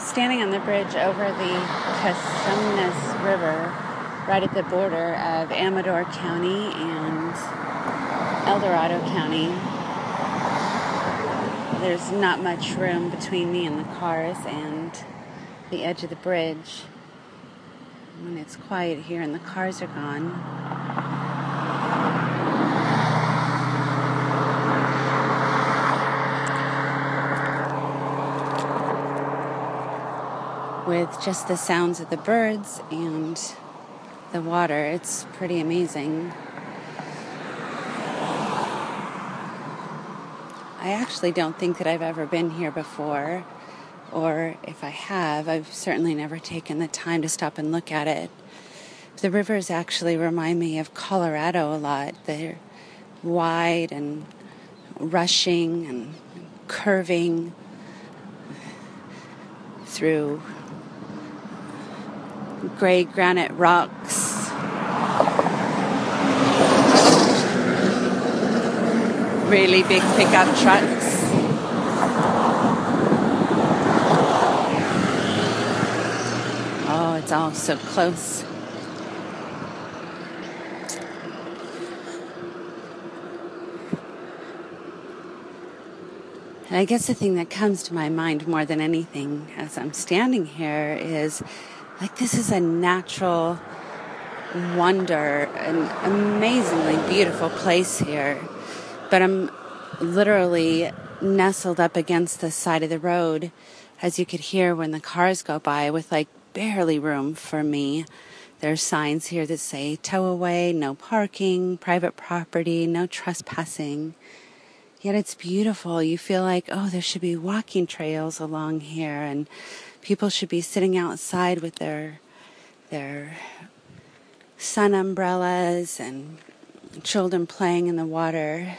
standing on the bridge over the Cosumnes River, right at the border of Amador County and El Dorado County. There's not much room between me and the cars and the edge of the bridge. When it's quiet here and the cars are gone, with just the sounds of the birds and the water. It's pretty amazing. I actually don't think that I've ever been here before, or if I have, I've certainly never taken the time to stop and look at it. The rivers actually remind me of Colorado a lot. They're wide and rushing and curving through gray granite rocks. Really big pickup trucks. Oh, it's all so close. And I guess the thing that comes to my mind more than anything as I'm standing here is like this is a natural wonder, an amazingly beautiful place here. But I'm literally nestled up against the side of the road, as you could hear when the cars go by, with like barely room for me. There's signs here that say tow away, no parking, private property, no trespassing. Yet it's beautiful. You feel like, oh, there should be walking trails along here and people should be sitting outside with their their sun umbrellas and children playing in the water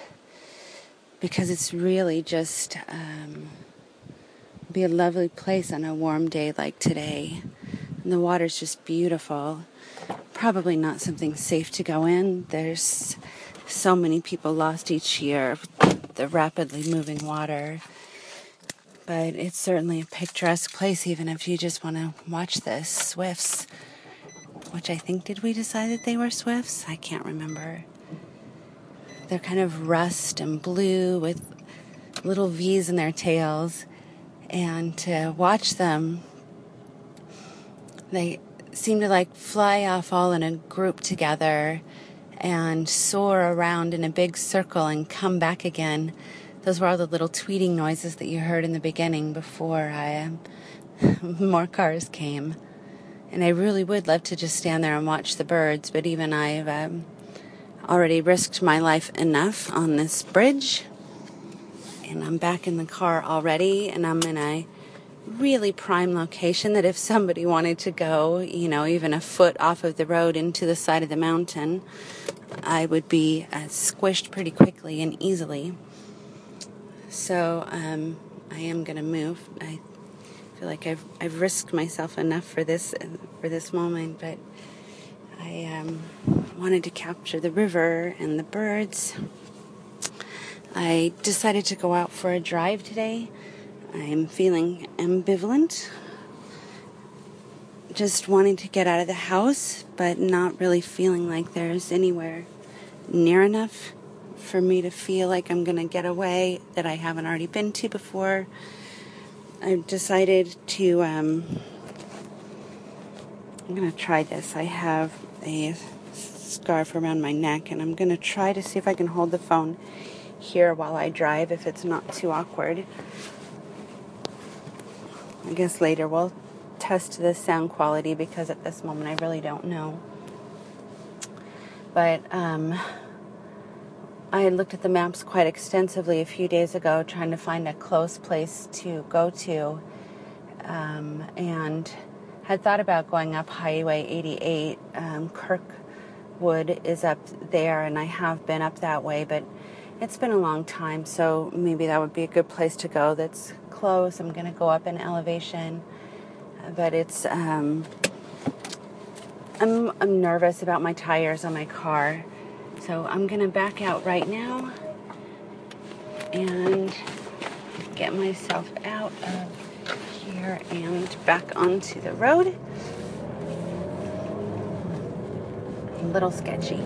because it's really just um, be a lovely place on a warm day like today. And the water's just beautiful. Probably not something safe to go in. There's so many people lost each year the rapidly moving water but it's certainly a picturesque place, even if you just want to watch the swifts, which I think did we decide that they were swifts? I can't remember. They're kind of rust and blue with little V's in their tails, and to watch them, they seem to like fly off all in a group together and soar around in a big circle and come back again those were all the little tweeting noises that you heard in the beginning before I, um, more cars came. And I really would love to just stand there and watch the birds, but even I've um, already risked my life enough on this bridge. And I'm back in the car already, and I'm in a really prime location that if somebody wanted to go, you know, even a foot off of the road into the side of the mountain, I would be uh, squished pretty quickly and easily. So um, I am going to move. I feel like I've I've risked myself enough for this for this moment, but I um, wanted to capture the river and the birds. I decided to go out for a drive today. I'm feeling ambivalent. Just wanting to get out of the house, but not really feeling like there's anywhere near enough for me to feel like I'm going to get away that I haven't already been to before. I've decided to, um, I'm going to try this. I have a scarf around my neck and I'm going to try to see if I can hold the phone here while I drive if it's not too awkward. I guess later we'll test the sound quality because at this moment I really don't know. But, um, I had looked at the maps quite extensively a few days ago, trying to find a close place to go to, um, and had thought about going up Highway 88. Um, Kirkwood is up there, and I have been up that way, but it's been a long time, so maybe that would be a good place to go. That's close. I'm going to go up in elevation, but it's. Um, I'm, I'm nervous about my tires on my car so I'm going to back out right now and get myself out of here and back onto the road. A little sketchy.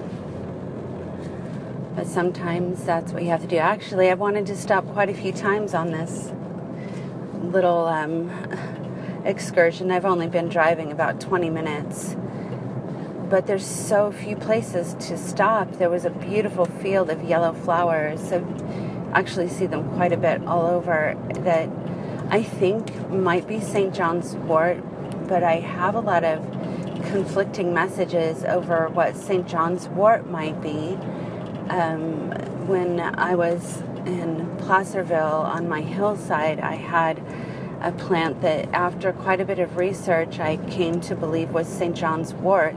But sometimes that's what you have to do. Actually, I wanted to stop quite a few times on this little um, excursion. I've only been driving about 20 minutes, but there's so few places to stop. There was a beautiful field of yellow flowers, so actually see them quite a bit all over that I think might be St. John's wort, but I have a lot of conflicting messages over what St. John's wort might be. Um, when I was in Placerville on my hillside, I had a plant that, after quite a bit of research, I came to believe was St. John's wort.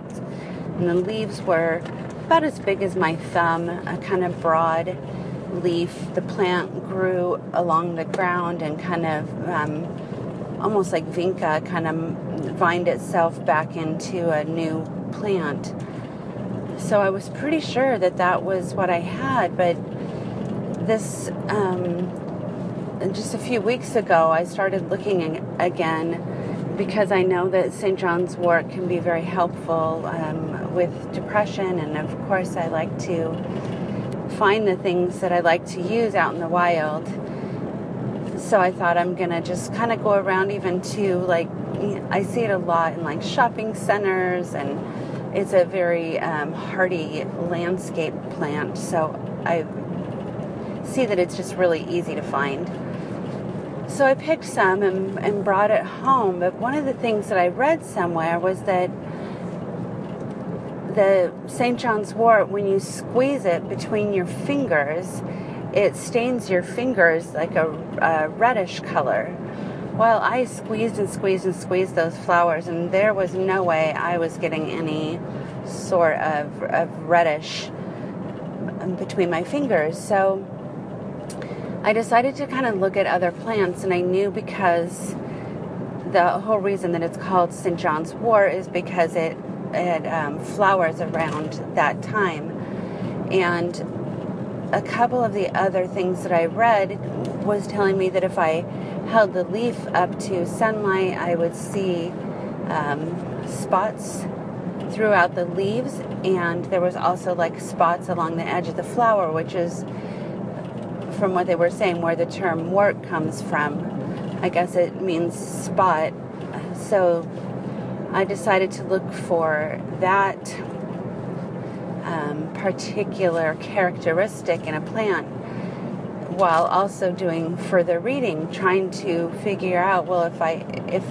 And the leaves were about as big as my thumb, a kind of broad leaf. The plant grew along the ground and kind of um, almost like vinca, kind of vined itself back into a new plant. So I was pretty sure that that was what I had, but this um, just a few weeks ago, I started looking again because I know that St. John's wort can be very helpful um, with depression, and of course, I like to find the things that I like to use out in the wild. So I thought I'm gonna just kind of go around even to like I see it a lot in like shopping centers, and it's a very um, hardy landscape plant. So I see that it's just really easy to find. So I picked some and, and brought it home. But one of the things that I read somewhere was that the St. John's wort, when you squeeze it between your fingers, it stains your fingers like a, a reddish color. Well, I squeezed and squeezed and squeezed those flowers, and there was no way I was getting any sort of, of reddish between my fingers. So I decided to kind of look at other plants, and I knew because the whole reason that it's called St. John's wort is because it it um, flowers around that time, and a couple of the other things that I read was telling me that if I held the leaf up to sunlight, I would see um, spots throughout the leaves, and there was also like spots along the edge of the flower, which is from what they were saying, where the term wart comes from. I guess it means spot. So I decided to look for that um, particular characteristic in a plant while also doing further reading, trying to figure out well, if I if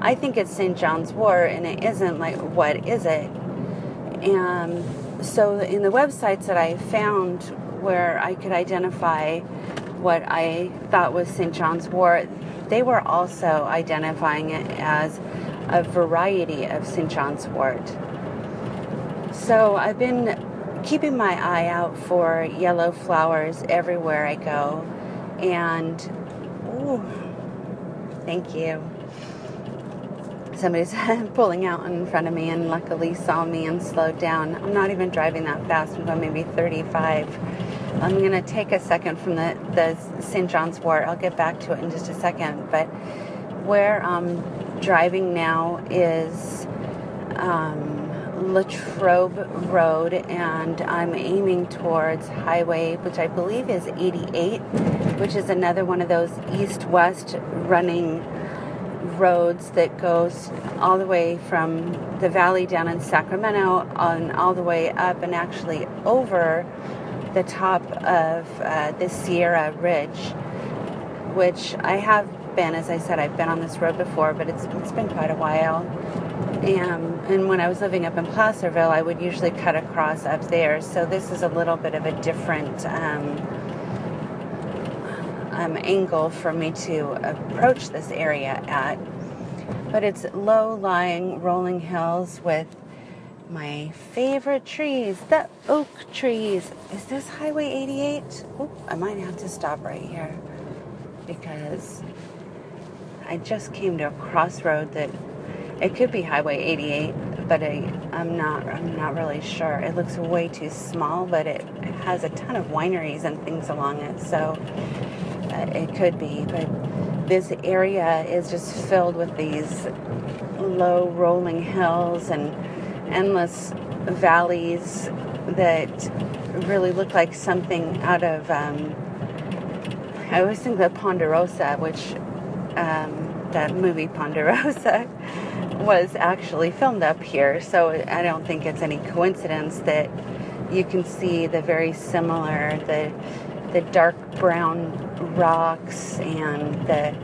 I think it's St. John's wort and it isn't, like what is it? And so in the websites that I found where I could identify what I thought was St. John's wort, they were also identifying it as a variety of St. John's wort. So I've been keeping my eye out for yellow flowers everywhere I go. And, ooh, thank you. Somebody's pulling out in front of me and luckily saw me and slowed down. I'm not even driving that fast, I'm going maybe 35 I'm going to take a second from the, the St. John's wort. I'll get back to it in just a second. But where I'm driving now is um, Latrobe Road, and I'm aiming towards Highway, which I believe is 88, which is another one of those east west running roads that goes all the way from the valley down in Sacramento on all the way up and actually over the top of uh, the Sierra Ridge, which I have been, as I said, I've been on this road before, but it's, it's been quite a while. And, and when I was living up in Placerville, I would usually cut across up there. So this is a little bit of a different um, um, angle for me to approach this area at. But it's low lying rolling hills with my favorite trees, the oak trees. Is this Highway 88? Oop, I might have to stop right here because I just came to a crossroad that it could be Highway 88, but I, I'm not. I'm not really sure. It looks way too small, but it, it has a ton of wineries and things along it, so uh, it could be. But this area is just filled with these low rolling hills and endless valleys that really look like something out of. Um, I always think of Ponderosa, which um, that movie Ponderosa was actually filmed up here. So I don't think it's any coincidence that you can see the very similar the the dark brown rocks and the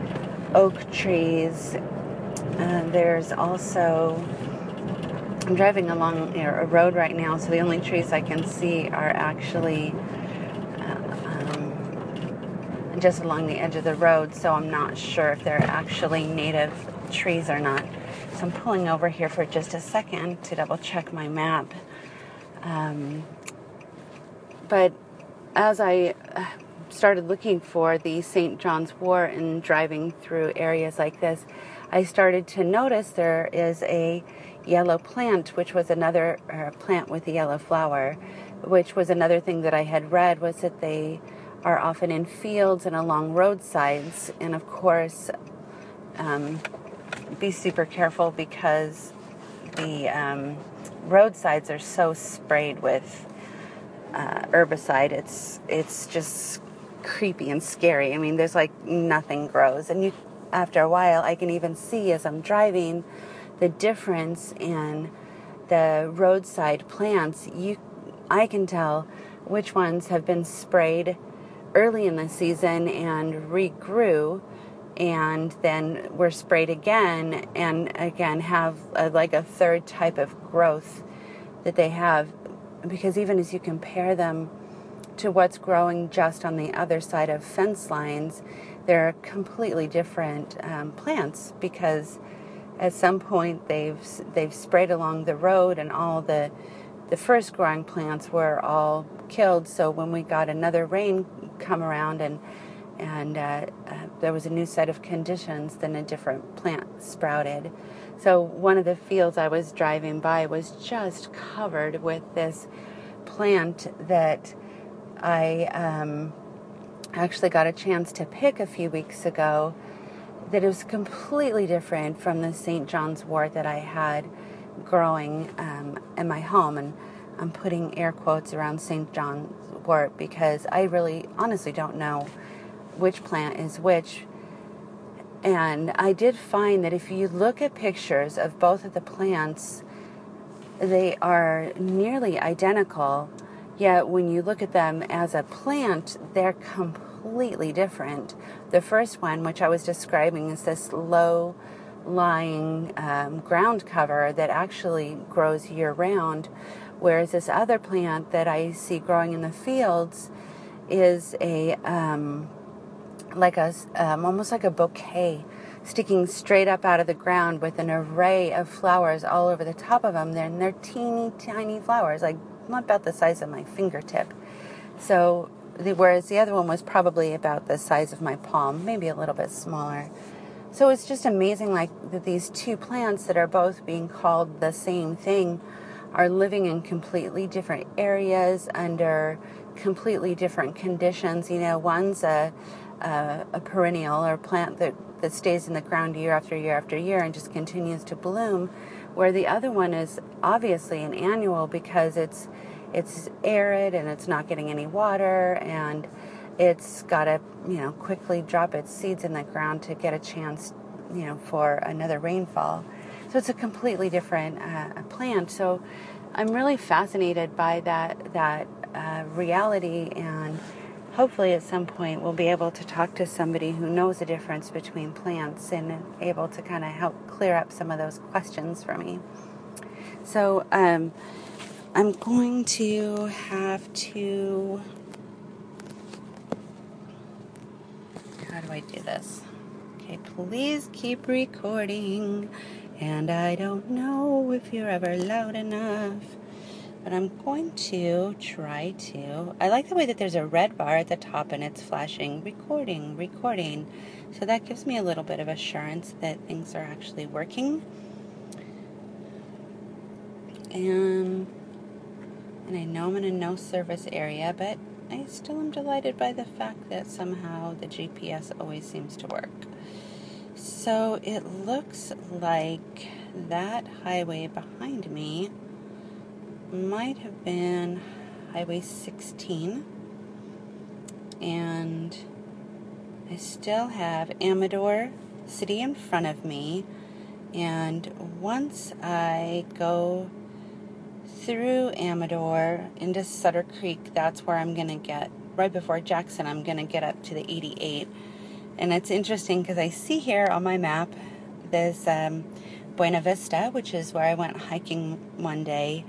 oak trees. Uh, there's also I'm driving along a road right now, so the only trees I can see are actually uh, um, just along the edge of the road. So I'm not sure if they're actually native trees or not. So I'm pulling over here for just a second to double check my map. Um, but as I uh, started looking for the St. John's Wort and driving through areas like this, I started to notice there is a yellow plant, which was another uh, plant with a yellow flower, which was another thing that I had read was that they are often in fields and along roadsides. And of course, um, be super careful because the um, roadsides are so sprayed with uh, herbicide. It's it's just creepy and scary. I mean, there's like nothing grows, and you after a while, I can even see as I'm driving the difference in the roadside plants. You, I can tell which ones have been sprayed early in the season and regrew and then we're sprayed again and again have a, like a third type of growth that they have. Because even as you compare them to what's growing just on the other side of fence lines they're completely different um, plants because at some point they've they've sprayed along the road and all the the first growing plants were all killed. So when we got another rain come around and and uh, uh, there was a new set of conditions, then a different plant sprouted. So one of the fields I was driving by was just covered with this plant that I um, actually got a chance to pick a few weeks ago. That was completely different from the St. John's wort that I had growing um, in my home, and I'm putting air quotes around St. John's wort because I really honestly don't know which plant is which. And I did find that if you look at pictures of both of the plants, they are nearly identical. Yet when you look at them as a plant, they're completely different. The first one, which I was describing, is this low lying um, ground cover that actually grows year round, whereas this other plant that I see growing in the fields is a um, like a um, almost like a bouquet sticking straight up out of the ground with an array of flowers all over the top of them. They're, and they're teeny tiny flowers, like not about the size of my fingertip. So, the, whereas the other one was probably about the size of my palm, maybe a little bit smaller. So it's just amazing, like that these two plants that are both being called the same thing are living in completely different areas under completely different conditions. You know, one's a uh, a perennial or plant that, that stays in the ground year after year after year and just continues to bloom, where the other one is obviously an annual because it's it's arid and it's not getting any water and it's got to you know quickly drop its seeds in the ground to get a chance you know for another rainfall. So it's a completely different uh, plant. So I'm really fascinated by that that uh, reality and hopefully at some point we'll be able to talk to somebody who knows the difference between plants and able to kind of help clear up some of those questions for me. So um, I'm going to have to. How do I do this? Okay, please keep recording. And I don't know if you're ever loud enough but I'm going to try to. I like the way that there's a red bar at the top and it's flashing recording, recording. So that gives me a little bit of assurance that things are actually working. And and I know I'm in a no service area, but I still am delighted by the fact that somehow the GPS always seems to work. So it looks like that highway behind me might have been Highway 16. And I still have Amador City in front of me. And once I go through Amador into Sutter Creek, that's where I'm going to get, right before Jackson, I'm going to get up to the 88. And it's interesting because I see here on my map this um, Buena Vista, which is where I went hiking one day.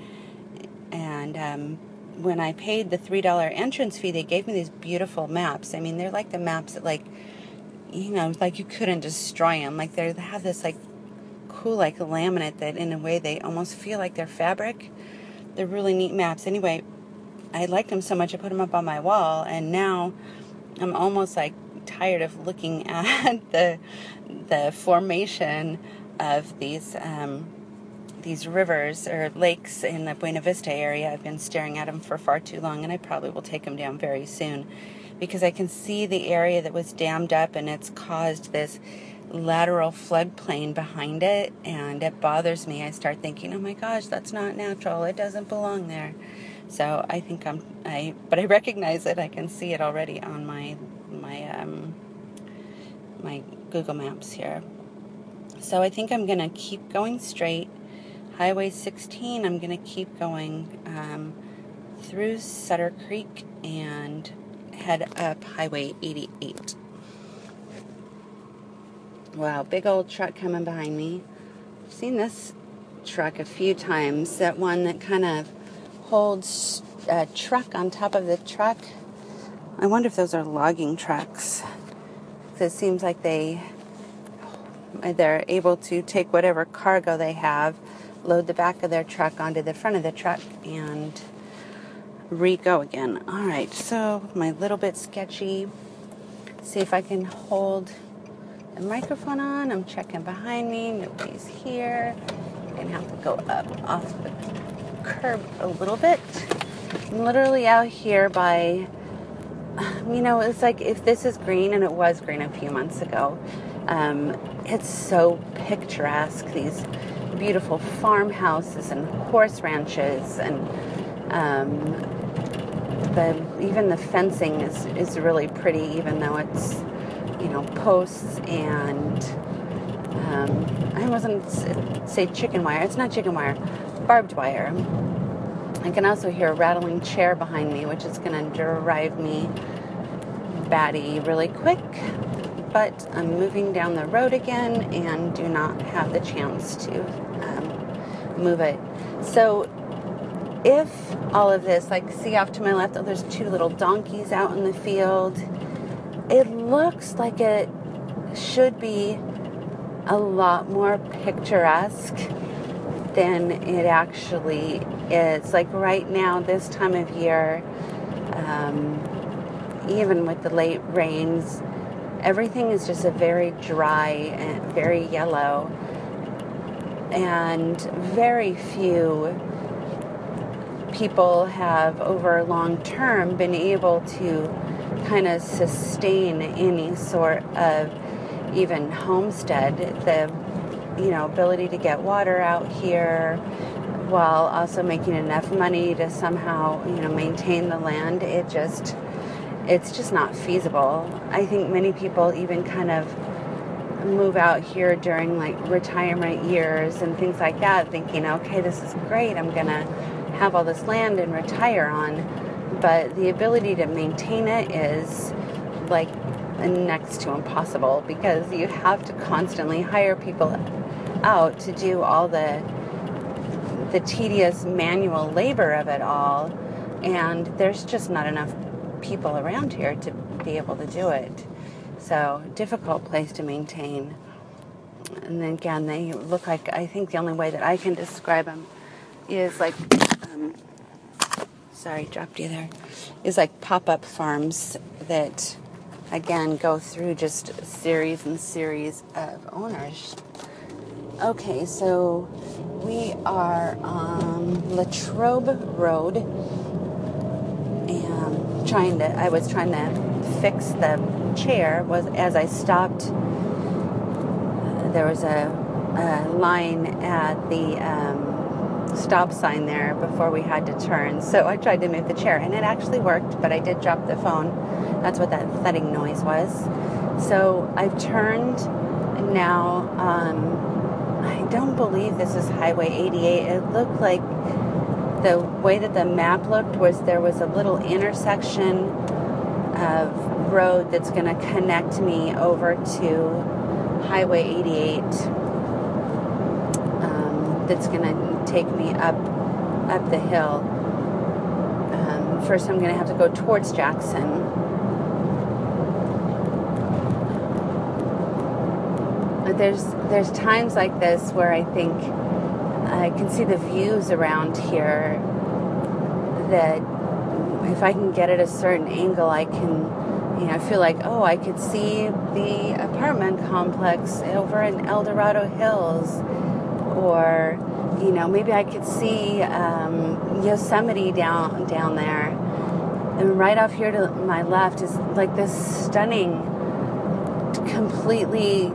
And um, when I paid the $3 entrance fee, they gave me these beautiful maps. I mean, they're like the maps that, like, you know, like you couldn't destroy them. Like they have this, like, cool, like, laminate that in a way they almost feel like they're fabric. They're really neat maps. Anyway, I liked them so much, I put them up on my wall, and now I'm almost like tired of looking at the the formation of these um, these rivers or lakes in the Buena Vista area. I've been staring at them for far too long, and I probably will take them down very soon because I can see the area that was dammed up, and it's caused this lateral floodplain behind it, and it bothers me. I start thinking, "Oh my gosh, that's not natural. It doesn't belong there." So I think I'm I, but I recognize it. I can see it already on my my um, my Google Maps here. So I think I'm going to keep going straight. Highway 16, I'm going to keep going um, through Sutter Creek and head up Highway 88. Wow, big old truck coming behind me. I've seen this truck a few times. That one that kind of holds a truck on top of the truck. I wonder if those are logging trucks. It seems like they they're able to take whatever cargo they have, load the back of their truck onto the front of the truck, and re-go again. All right, so my little bit sketchy. See if I can hold the microphone on. I'm checking behind me. Nobody's here. I'm gonna have to go up off the curb a little bit. I'm literally out here by you know, it's like if this is green and it was green a few months ago, um, it's so picturesque. These beautiful farmhouses and horse ranches, and um, the even the fencing is is really pretty, even though it's you know posts and um, I wasn't say chicken wire. It's not chicken wire, barbed wire. I can also hear a rattling chair behind me, which is to drive me batty really quick. But I'm moving down the road again and do not have the chance to um, move it. So, if all of this, like, see off to my left, oh, there's two little donkeys out in the field. It looks like it should be a lot more picturesque than it actually is. Like right now, this time of year, um, even with the late rains, everything is just a very dry and very yellow, and very few people have over long term been able to kind of sustain any sort of even homestead the you know ability to get water out here while also making enough money to somehow, you know, maintain the land. It just it's just not feasible. I think many people even kind of move out here during like retirement years and things like that thinking, "Okay, this is great. I'm to have all this land and retire on." But the ability to maintain it is like next to impossible because you have to constantly hire people out to do all the the tedious manual labor of it all, and there's just not enough people around here to be able to do it. So, difficult place to maintain. And then again, they look like I think the only way that I can describe them is like, um, sorry, dropped you there, is like pop up farms that again go through just series and series of owners. Okay, so we are on Latrobe Road, and trying to. I was trying to fix the chair was as I stopped there was a, a line at the um, stop sign there before we had to turn. So I tried to move the chair, and it actually worked, but I did drop the phone. That's what that thudding noise was. So I've turned now. Um, I don't believe this is Highway 88. It looked like the way that the map looked was there was a little intersection of road that's going to connect me over to Highway 88. Um, that's going to take me up up the hill. Um, first, I'm going to have to go towards Jackson. But There's there's times like this where I think I can see the views around here that if I can get at a certain angle, I can, you know, I feel like, oh, I could see the apartment complex over in El Dorado Hills, or, you know, maybe I could see um, Yosemite down down there. And right off here to my left is like this stunning, completely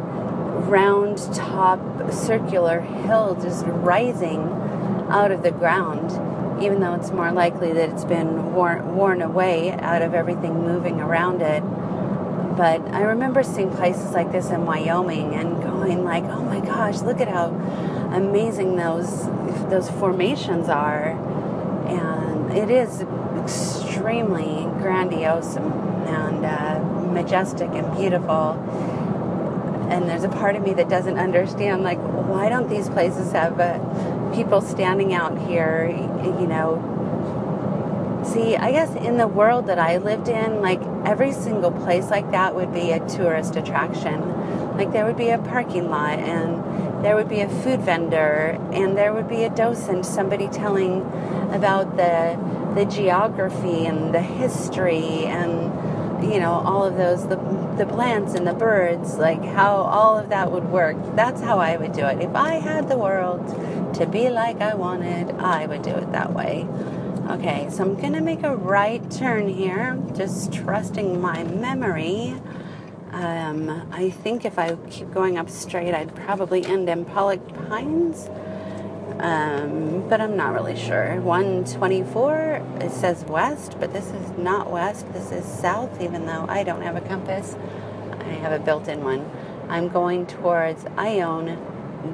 round top circular hill just rising out of the ground even though it's more likely that it's been worn, worn away out of everything moving around it. But I remember seeing places like this in Wyoming and going like, "Oh my gosh, look at how amazing those those formations are!" And it is extremely grandiose and uh, majestic and beautiful. And there's a part of me that doesn't understand, like, why don't these places have a people standing out here, you know. See, I guess in the world that I lived in, like every single place like that would be a tourist attraction. Like there would be a parking lot and there would be a food vendor and there would be a docent, somebody telling about the the geography and the history and you know all of those the the plants and the birds like how all of that would work. That's how i would do it. If i had the world to be like i wanted i would do it that way. Okay so i'm gonna make a right turn here just trusting my memory. Um, i think if i keep going up straight i'd probably end in pollock pines um, but I'm not really sure. 124, it says west, but this is not west. This is south, even though I don't have a compass. I have a built in one. I'm going towards Ione,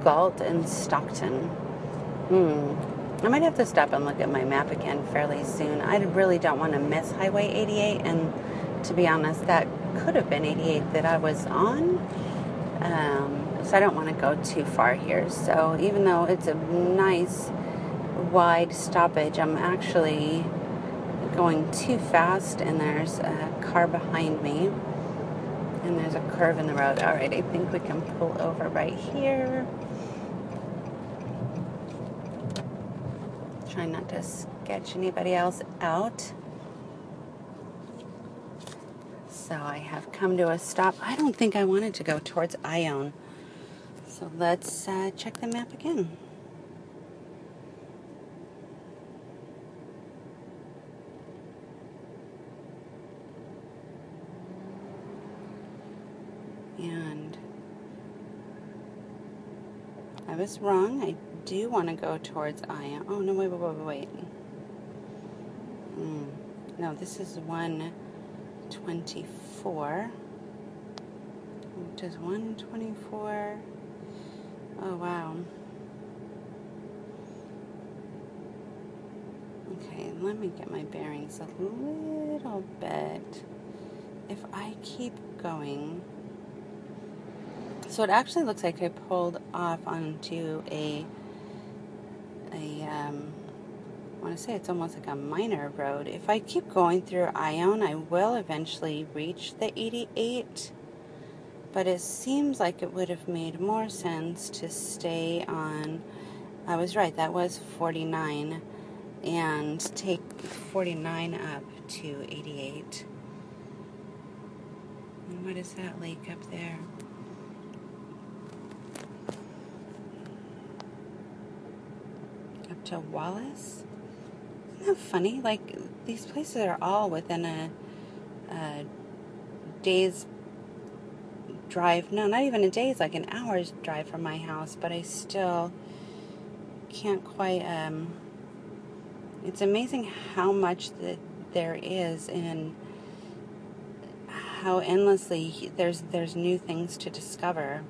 Galt, and Stockton. Hmm. I might have to stop and look at my map again fairly soon. I really don't want to miss Highway 88, and to be honest, that could have been 88 that I was on. Um, I don't want to go too far here. So even though it's a nice wide stoppage, I'm actually going too fast and there's a car behind me and there's a curve in the road. All right, I think we can pull over right here. Trying not to sketch anybody else out. So I have come to a stop. I don't think I wanted to go towards Ione. So let's uh, check the map again. And I was wrong. I do want to go towards Ione. Oh, no, wait, wait, wait, wait. Mm. No, this is 124. Does 124. Oh, wow. Okay, let me get my bearings a little bit. If I keep going, so it actually looks like I pulled off onto a, a, um, I want to say it's almost like a minor road. If I keep going through Ione, I will eventually reach the 88 but it seems like it would have made more sense to stay on. I was right, that was 49, and take 49 up to 88. And what is that lake up there? Up to Wallace? Isn't that funny? Like, these places are all within a, a day's drive. No, not even a day. It's like an hour's drive from my house, but I still can't quite. Um, it's amazing how much that there is and how endlessly there's there's new things to discover.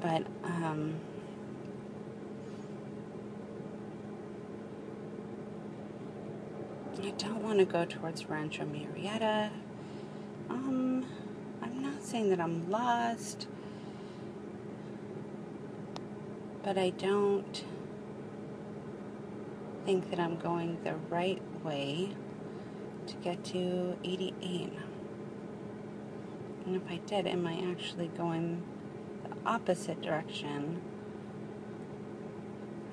But um, I don't want to go towards Rancho Murieta. Um, I'm not saying that I'm lost, but I don't think that I'm going the right way to get to 88. And if I did, am I actually going the opposite direction?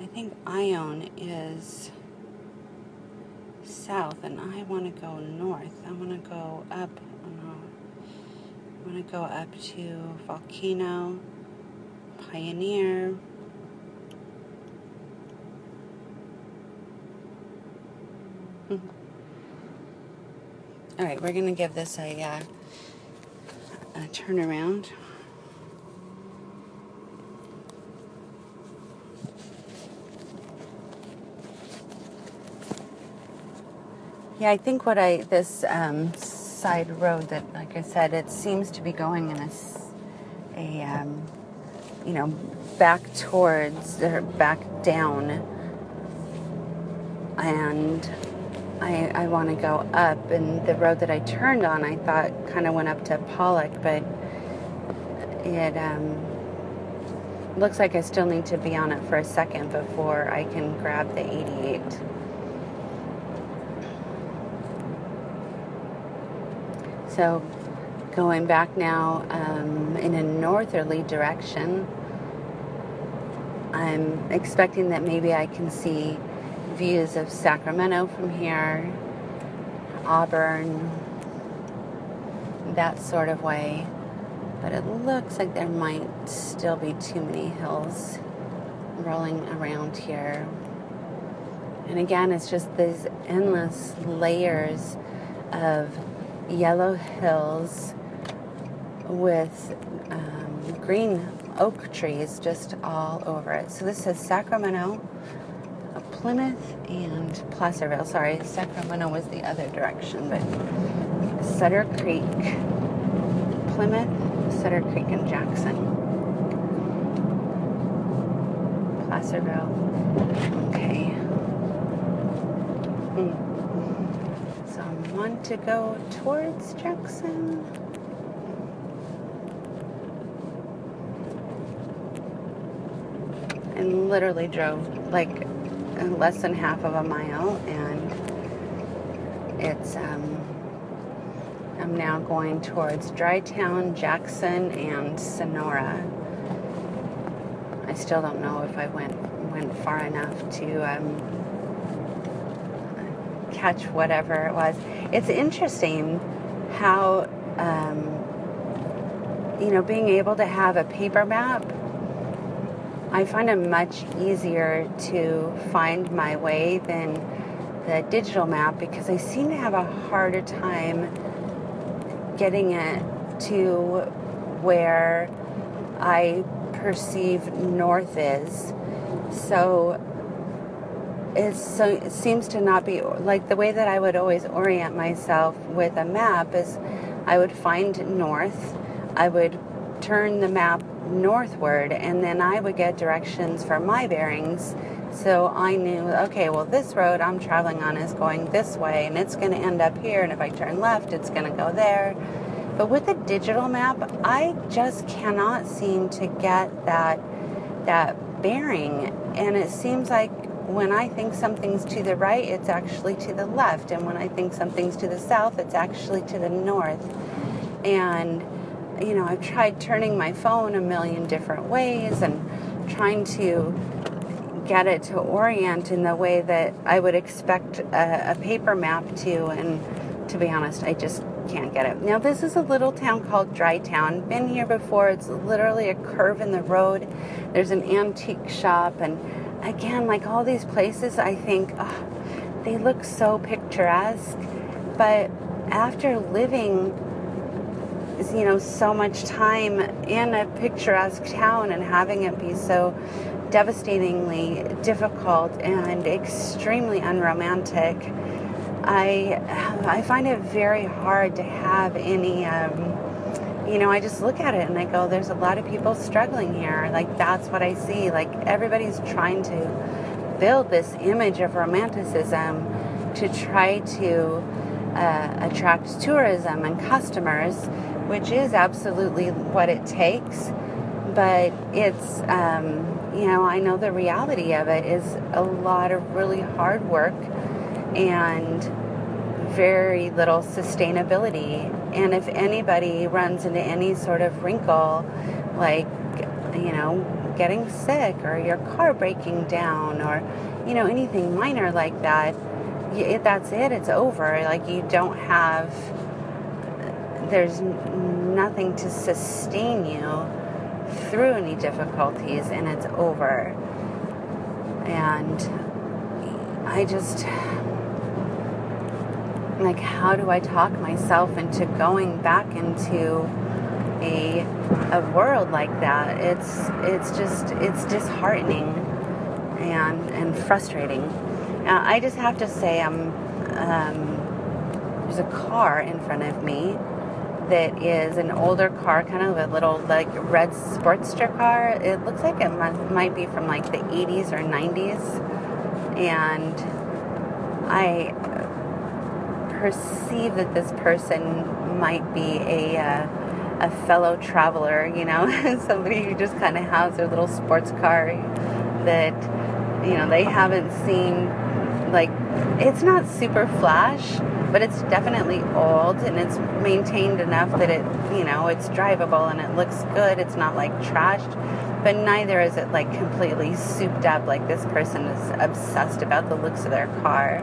I think Ione is south and I want to go north. I want to go up. Want to go up to Volcano, Pioneer. All right, we're going to give this a, uh, a turnaround. Yeah, I think what I this um, side road that, like I said, it seems to be going in a, a um, you know, back towards or back down, and I I want to go up. And the road that I turned on, I thought kind of went up to Pollock, but it um, looks like I still need to be on it for a second before I can grab the 88. So going back now um, in a northerly direction, I'm expecting that maybe I can see views of Sacramento from here, Auburn, that sort of way. But it looks like there might still be too many hills rolling around here. And again, it's just these endless layers of yellow hills with um, green oak trees just all over it. So this is Sacramento, Plymouth, and Placerville. Sorry, Sacramento was the other direction, but Sutter Creek, Plymouth, Sutter Creek, and Jackson. Placerville. Okay. Hmm to go towards Jackson. And literally drove like less than half of a mile, and it's um, I'm now going towards Drytown, Jackson, and Sonora. I still don't know if I went went far enough to um, catch whatever it was. It's interesting how, um, you know, being able to have a paper map, I find it much easier to find my way than the digital map because I seem to have a harder time getting it to where I perceive north is. So so it seems to not be like the way that I would always orient myself with a map is I would find north, I would turn the map northward, and then I would get directions for my bearings. So I knew, okay, well, this road I'm traveling on is going this way, and it's going to end up here, and if I turn left, it's going to go there. But with a digital map, I just cannot seem to get that that bearing, and it seems like when I think something's to the right, it's actually to the left. And when I think something's to the south, it's actually to the north. And, you know, I've tried turning my phone a million different ways and trying to get it to orient in the way that I would expect a, a paper map to. And to be honest, I just can't get it. Now, this is a little town called Drytown. Been here before. It's literally a curve in the road. There's an antique shop and again, like all these places, I think oh, they look so picturesque. But after living you know, so much time in a picturesque town and having it be so devastatingly difficult and extremely unromantic, I I find it very hard to have any. Um, you know, I just look at it and I go, "There's a lot of people struggling here." Like that's what I see. Like everybody's trying to build this image of romanticism to try to uh, attract tourism and customers, which is absolutely what it takes. But it's um, you know, I know the reality of it is a lot of really hard work and very little sustainability. And if anybody runs into any sort of wrinkle, like, you know, getting sick or your car breaking down or, you know, anything minor like that, that's it, it's over. Like, you don't have, there's nothing to sustain you through any difficulties and it's over. And I just, like, how do I talk myself into going back into a, a world like that? It's, it's just, it's disheartening and, and frustrating. Now, I just have to say, I'm, um, there's a car in front of me that is an older car, kind of a little like red Sportster car. It looks like it might, might be from like the 80s or 90s. And I perceive that this person might be a, uh, a fellow traveler, you know, somebody who just kind of has their little sports car that, you know, they haven't seen. Like, it's not super flash but it's definitely old and it's maintained enough that it, you know, it's drivable and it looks good. It's not like trashed, but neither is it like completely souped up like this person is obsessed about the looks of their car.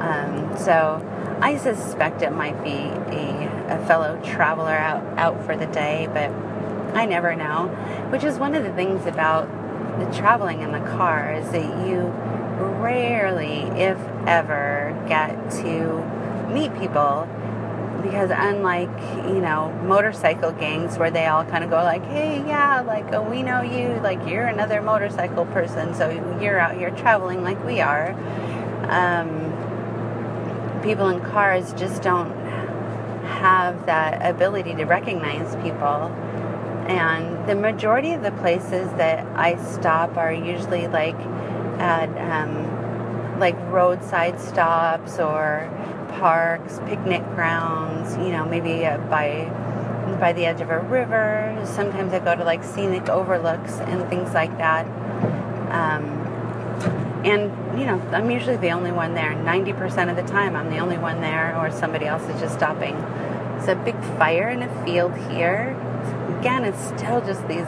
Um, so I suspect it might be a, a fellow traveler out, out for the day, but I never know. Which is one of the things about the traveling in the car is that you rarely, if ever, get to meet people because unlike you know motorcycle gangs where they all kind of go like hey yeah like oh we know you like you're another motorcycle person so you're out here traveling like we are um, people in cars just don't have that ability to recognize people and the majority of the places that i stop are usually like at um, like roadside stops or parks, picnic grounds, you know, maybe uh, by by the edge of a river. Sometimes I go to like scenic overlooks and things like that. Um, and you know, I'm usually the only one there. 90% of the time, I'm the only one there, or somebody else is just stopping. It's a big fire in a field here. Again, it's still just these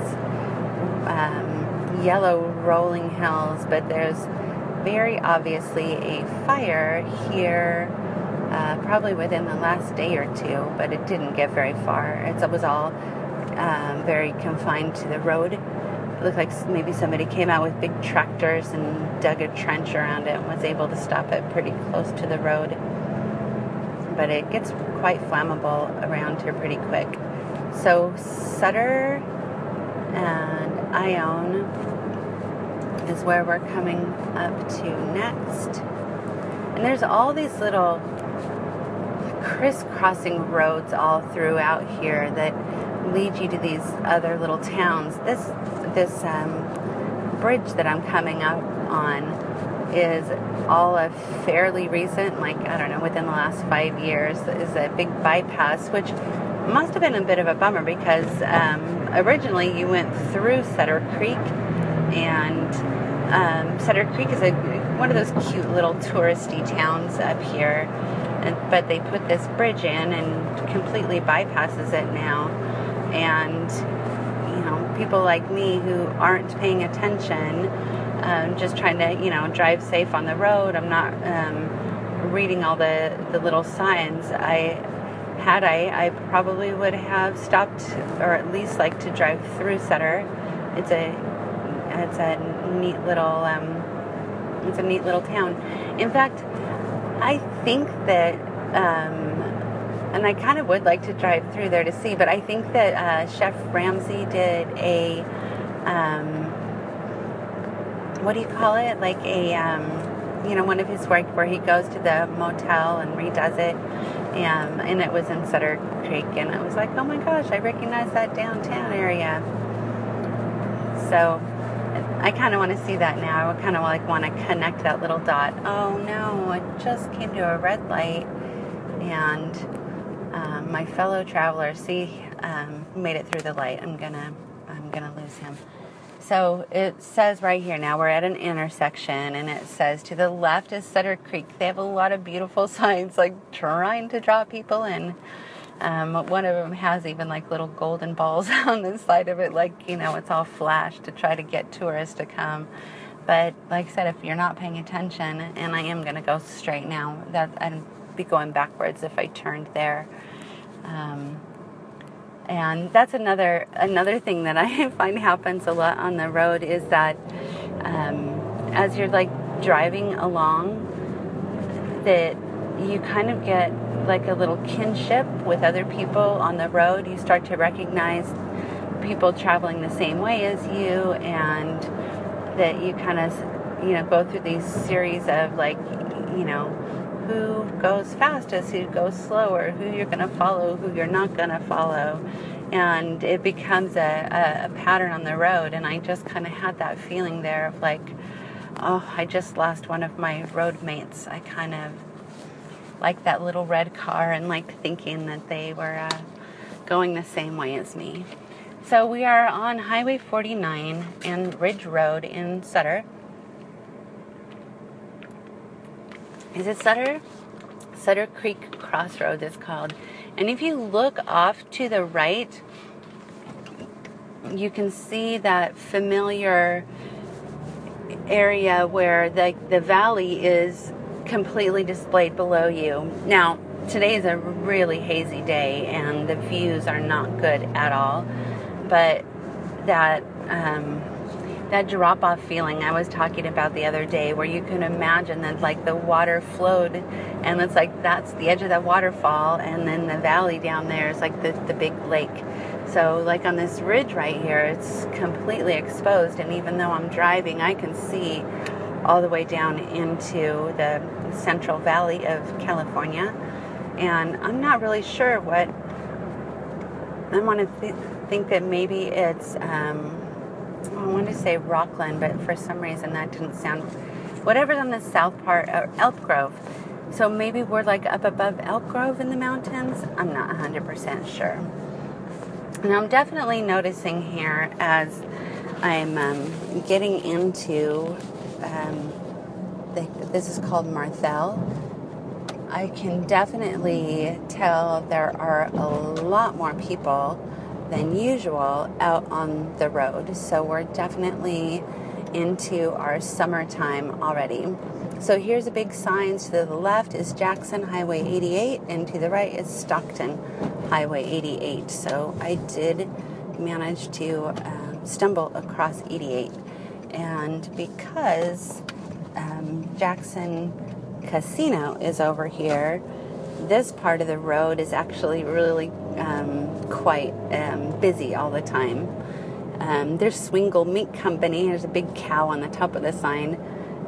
um, yellow rolling hills, but there's very obviously a fire here uh, probably within the last day or two, but it didn't get very far. It was all um, very confined to the road. Looked like maybe somebody came out with big tractors and dug a trench around it and was able to stop it pretty close to the road. But it gets quite flammable around here pretty quick. So Sutter and Ione is where we're coming up to next. And there's all these little crisscrossing roads all throughout here that lead you to these other little towns. This this um, bridge that I'm coming up on is all a fairly recent, like I don't know, within the last five years, is a big bypass, which must have been a bit of a bummer because um, originally you went through Sutter Creek, and um, Sutter Creek is a one of those cute little touristy towns up here and, but they put this bridge in and completely bypasses it now. And, people like me who aren't paying attention, um, just trying to, you know, drive safe on the road. I'm not um, reading all the, the little signs. I had I, I probably would have stopped or at least like to drive through Sutter. It's a it's a neat little um, it's a neat little town. In fact, I think that um, and I kind of would like to drive through there to see. But I think that uh, Chef Ramsay did a, um, what do you call it? Like a, um, you know, one of his work where he goes to the motel and redoes it. And, and it was in Sutter Creek, and I was like, oh my gosh, I recognize that downtown area. So I kind of want to see that now. I kind of like want to connect that little dot. Oh no, it just came to a red light, and um, my fellow traveler, see, um, made it through the light. I'm gonna, I'm gonna lose him. So it says right here now we're at an intersection, and it says to the left is Sutter Creek. They have a lot of beautiful signs, like trying to draw people in. Um, one of them has even like little golden balls on the side of it, like, you know, it's all flash to try to get tourists to come. But like I said, if you're not paying attention, and I am to go straight now, that I'd be going backwards if I turned there. Um, and that's another another thing that I find happens a lot on the road is that um, as you're like driving along, that you kind of get like a little kinship with other people on the road. You start to recognize people traveling the same way as you, and that you kind of, you know, go through these series of like, you know, who goes fastest, who goes slower, who you're going to follow, who you're not going to follow. And it becomes a, a, pattern on the road. And I just kind of had that feeling there of like, oh, I just lost one of my road mates. I kind of like that little red car and like thinking that they were uh, going the same way as me. So we are on Highway 49 and Ridge Road in Sutter. Is it Sutter? Sutter Creek Crossroads is called. And if you look off to the right, you can see that familiar area where the, the valley is completely displayed below you. Now, today is a really hazy day and the views are not good at all. But that um, that drop off feeling I was talking about the other day, where you can imagine that like the water flowed, and it's like that's the edge of that waterfall, and then the valley down there is like the, the big lake. So, like on this ridge right here, it's completely exposed, and even though I'm driving, I can see all the way down into the Central Valley of California. And I'm not really sure what I want to th- think that maybe it's, um, I want to say Rockland, but for some reason that didn't sound, whatever's on the south part of Elk Grove. So maybe we're like up above Elk Grove in the mountains. I'm not 100% sure. And I'm definitely noticing here as I'm um, getting into um, the, this is called Martell. I can definitely tell there are a lot more people than usual out on the road. So we're definitely into our summertime already. So here's a big sign to the left is Jackson Highway 88 and to the right is Stockton Highway 88. So I did manage to uh, stumble across 88 and because um, Jackson Casino is over here, this part of the road is actually really um, quite um, busy all the time. Um, there's Swingle Meat Company. There's a big cow on the top of the sign.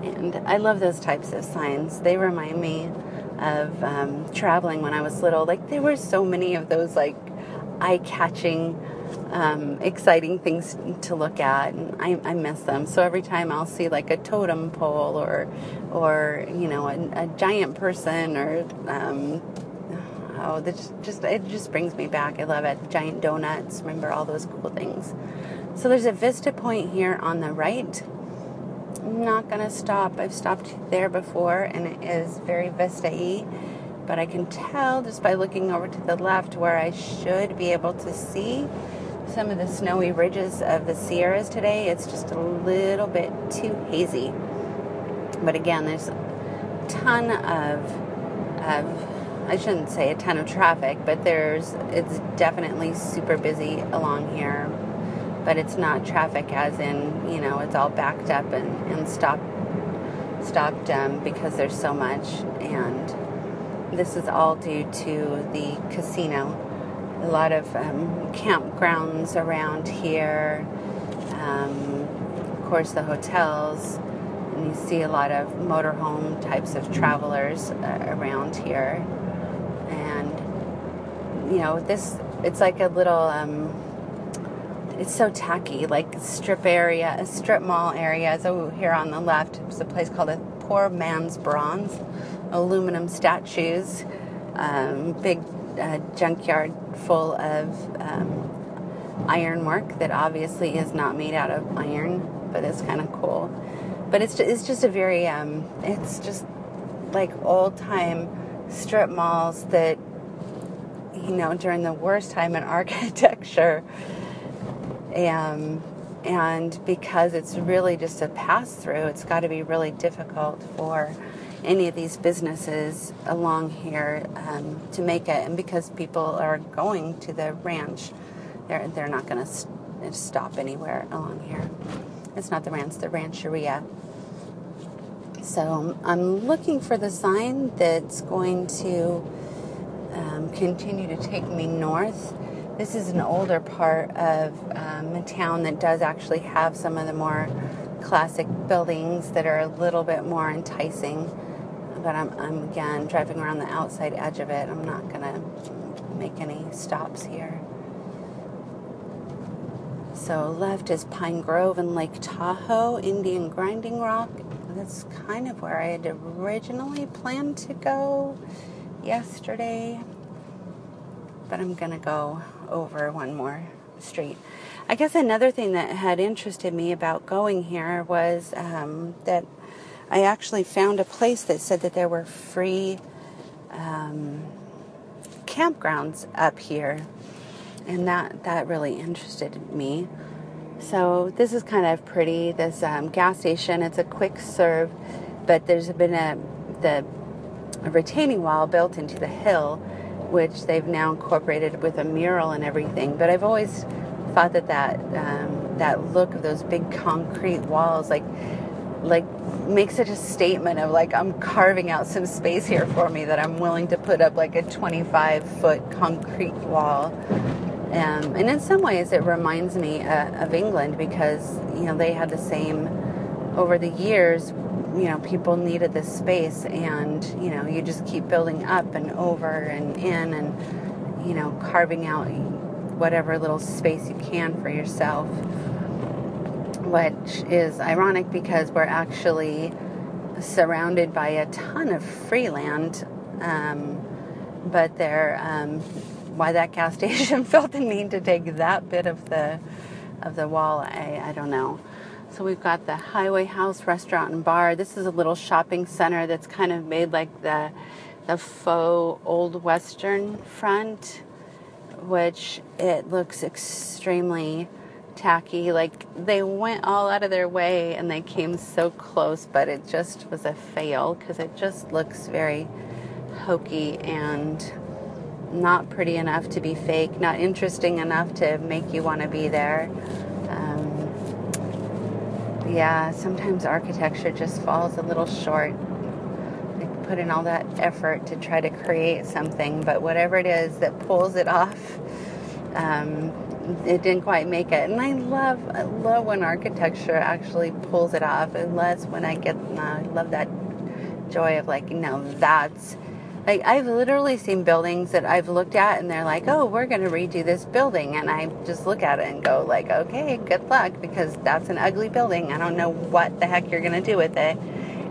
And I love those types of signs. They remind me of um, traveling when I was little. Like, there were so many of those, like, eye catching um, exciting things to look at, and I, I, miss them. So every time I'll see like a totem pole or, or you know, a, a giant person or um, oh, this just it just brings me back. I love it. Giant donuts. Remember all those cool things. So there's a vista point here on the right. I'm not gonna stop. I've stopped there before, and it is very vista-y but I can tell just by looking over to the left where I should be able to see some of the snowy ridges of the Sierras today. It's just a little bit too hazy. But again, there's a ton of, of I shouldn't say a ton of traffic, but there's it's definitely super busy along here. But it's not traffic as in, you know, it's all backed up and, and stopped stopped um, because there's so much and this is all due to the casino. A lot of um, campgrounds around here, um, of course, the hotels, and you see a lot of motorhome types of travelers uh, around here. And, you know, this, it's like a little, um, it's so tacky, like strip area, a strip mall area. So here on the left is a place called a Poor Man's Bronze, aluminum statues, um, big uh, junkyard full of um, ironwork that obviously is not made out of iron, but it's kind of cool. But it's just, it's just a very um, it's just like old time strip malls that you know during the worst time in architecture. Um, and because it's really just a pass through, it's got to be really difficult for any of these businesses along here um, to make it. And because people are going to the ranch, they're, they're not going to st- stop anywhere along here. It's not the ranch, the rancheria. So I'm looking for the sign that's going to um, continue to take me north. This is an older part of um, a town that does actually have some of the more classic buildings that are a little bit more enticing but I'm, I'm again driving around the outside edge of it. I'm not going to make any stops here. So left is Pine Grove and Lake Tahoe, Indian Grinding Rock. That's kind of where I had originally planned to go yesterday. But I'm going to go over one more street. I guess another thing that had interested me about going here was um, that I actually found a place that said that there were free um, campgrounds up here, and that that really interested me. So this is kind of pretty. This um, gas station. It's a quick serve, but there's been a the a retaining wall built into the hill, which they've now incorporated with a mural and everything. But I've always thought that that um, that look of those big concrete walls, like like makes it a statement of like I'm carving out some space here for me that I'm willing to put up like a 25 foot concrete wall. Um, and in some ways, it reminds me uh, of England because you know they had the same over the years. You know, people needed this space, and you know, you just keep building up and over and in, and you know, carving out whatever little space you can for yourself which is ironic because we're actually surrounded by a ton of free land. Um, but there, um, why that gas station felt the need to take that bit of the of the wall, I, I don't know. So we've got the Highway House Restaurant and Bar. This is a little shopping center that's kind of made like the the faux old western front, which it looks extremely tacky. Like they went all out of their way and they came so close, but it just was a fail because it just looks very hokey and not pretty enough to be fake, not interesting enough to make you want to be there. Um, yeah, sometimes architecture just falls a little short. They put in all that effort to try to create something, but whatever it is that pulls it off, um, it didn't quite make it. And I love, I love when architecture actually pulls it off. Unless when I get, uh, I love that joy of like, know, that's like I've literally seen buildings that I've looked at and they're like, oh, we're going to redo this building, and I just look at it and go like, okay, good luck because that's an ugly building. I don't know what the heck you're going to do with it.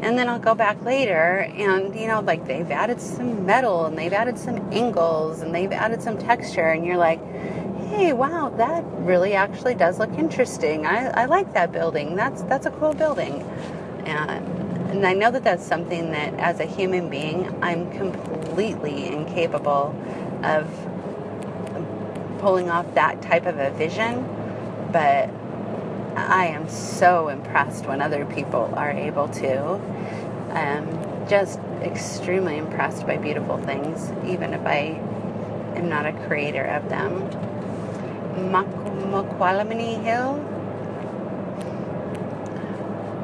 And then I'll go back later and, you know, like they've added some metal and they've added some angles and they've added some texture. And you're like, hey, wow, that really actually does look interesting. I, I like that building. That's that's a cool building. And, and I know that that's something that, as a human being, I'm completely incapable of pulling off that type of a vision. But I am so impressed when other people are able to. Um, just extremely impressed by beautiful things, even if I am not a creator of them. Mokelumne Hill.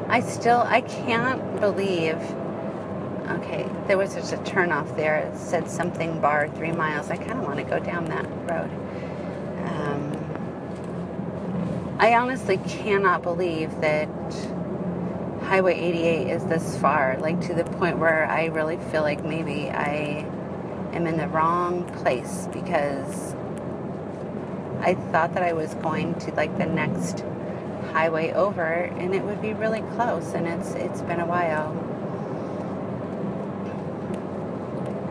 I still, I can't believe Okay, there was just a turnoff there. It said something bar three miles. I kind of want to go down that road. Um, I honestly cannot believe that Highway 88 is this far, like to the point where I really feel like maybe I am in the wrong place because I thought that I was going to like the next highway over and it would be really close and it's it's been a while.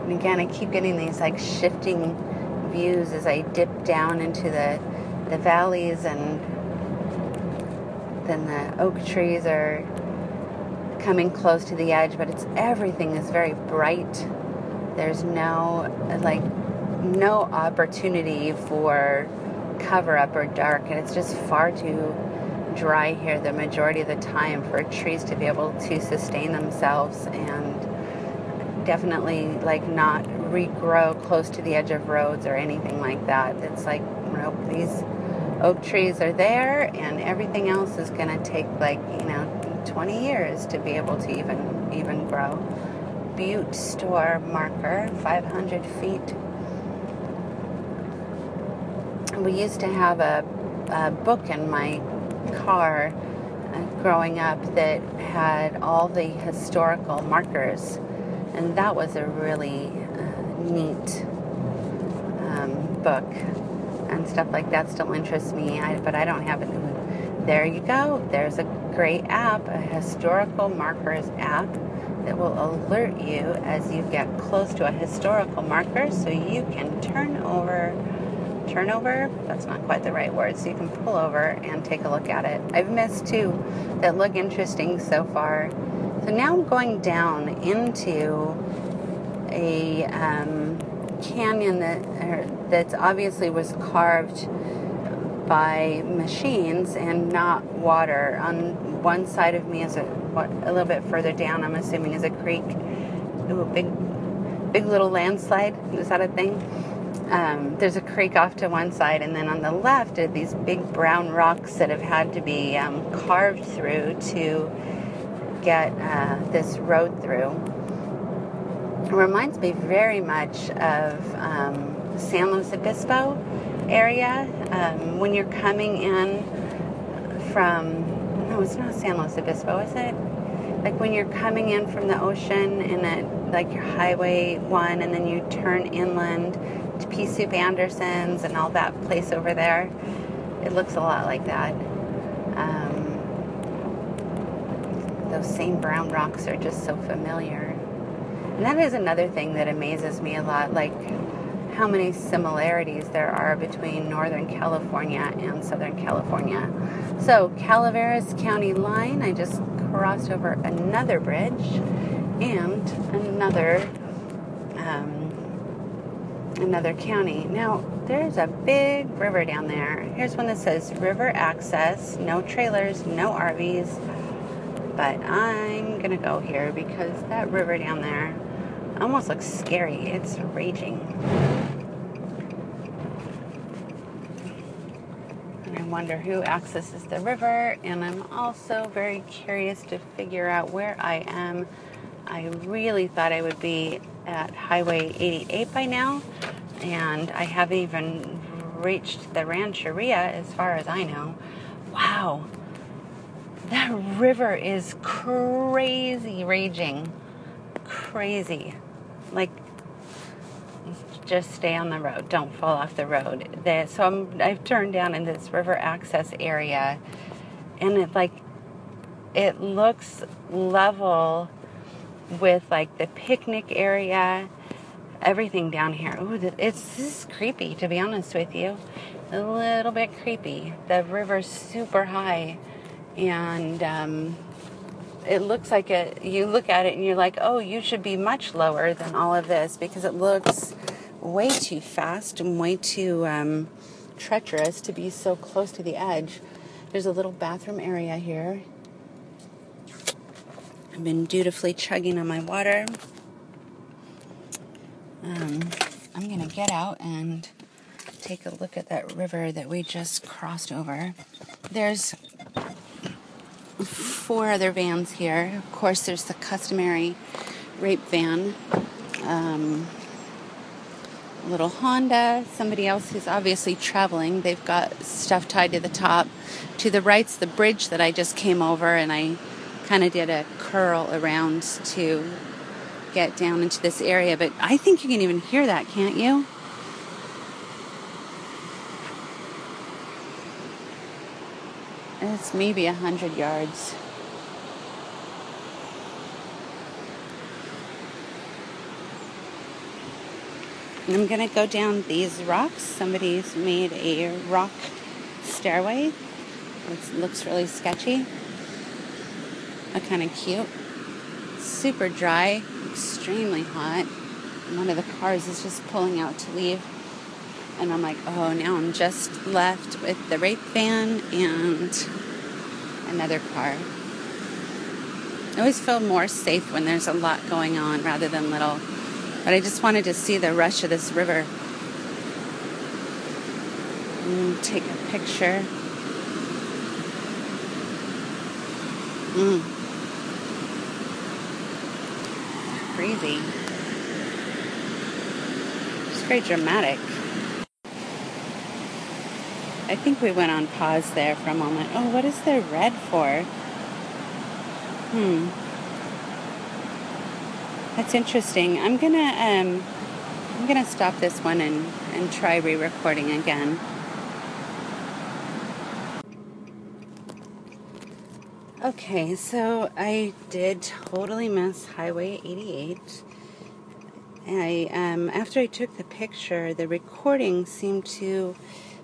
And again, I keep getting these like shifting views as I dip down into the the valleys and then the oak trees are coming close to the edge, but it's everything is very bright. There's no like no opportunity for cover up or dark and it's just far too dry here the majority of the time for trees to be able to sustain themselves and definitely like not regrow close to the edge of roads or anything like that. It's like nope, these oak trees are there and everything else is going to take like, you know, 20 years to be able to even even grow. Butte store marker, 500 feet. We used to have a, a book in my car uh, growing up that had all the historical markers. And that was a really uh, neat um, book and stuff like that still interests me. I, but i don't have it there you go. There's a great app a historical markers app that will alert you as you get close to a historical marker so you can turn over turn over that's not quite the right word so you can pull over and take a look at it i've missed two that look interesting so far so now I'm going down into a um, canyon that that obviously was carved by machines and not water. On one side of me is a what, a little bit further down. I'm assuming is a creek. Ooh, a big, big little landslide. Is that a thing? Um, there's a creek off to one side, and then on the left are these big brown rocks that have had to be um, carved through to get uh, this road through. It reminds me very much of um, San Luis Obispo area. Um, when you're coming in from, no, it's not San Luis Obispo, is it? Like when you're coming in from the ocean and at like your Highway 1 and then you turn inland to Pea Soup Anderson's and all that place over there. It looks a lot like that. Um, those same brown rocks are just so familiar. And that is another thing that amazes me a lot, like how many similarities there are between Northern California and Southern California. So, Calaveras County line, I just crossed over another bridge and another um, another county. Now, there's a big river down there. Here's one that says river access, no trailers, no RVs but I'm gonna go here because that river down there almost looks scary. It's raging. And I wonder who accesses the river, and I'm also very curious to figure out where I am. I really thought I would be at Highway 88 by now, and I haven't even reached the Rancheria as far as I know. Wow, that river is crazy raging. Crazy. Like, just stay on the road. Don't fall off the road. The, so I'm, I've turned down in this river access area, and it like it looks level with like the picnic area, everything down here. Ooh, it's this is creepy to be honest with you. A little bit creepy. The river's super high and um, it looks like it. You look at it and you're like, oh, you should be much lower than all of this because it looks way too fast and way too um, treacherous to be so close to the edge. There's a little bathroom area here. I've been dutifully chugging on my water. Um, I'm going to get out and take a look at that river that we just crossed over. There's four other vans here. Of course, there's the customary rape van. Um, little Honda, somebody else who's obviously traveling. They've got stuff tied to the top. To the right's the bridge that I just came over, and I kind of did a curl around to get down into this area. But I think you can even hear that, can't you? It's maybe a hundred yards. I'm to go down these rocks. Somebody's made a rock stairway. It looks really sketchy. But kind of cute. Super dry, extremely hot. One of the cars is just pulling out to leave. And I'm like, oh, now I'm just left with the rape van and another car. I always feel more safe when there's a lot going on rather than little but I just wanted to see the rush of this river. Mm, take a picture. Mm. Crazy. It's very dramatic. I think we went on pause there for a moment. Oh, what is the red for? Hmm. That's interesting. I'm gonna um, I'm gonna stop this one and, and try re-recording again. Okay, so I did totally miss Highway 88. I um, after I took the picture, the recording seemed to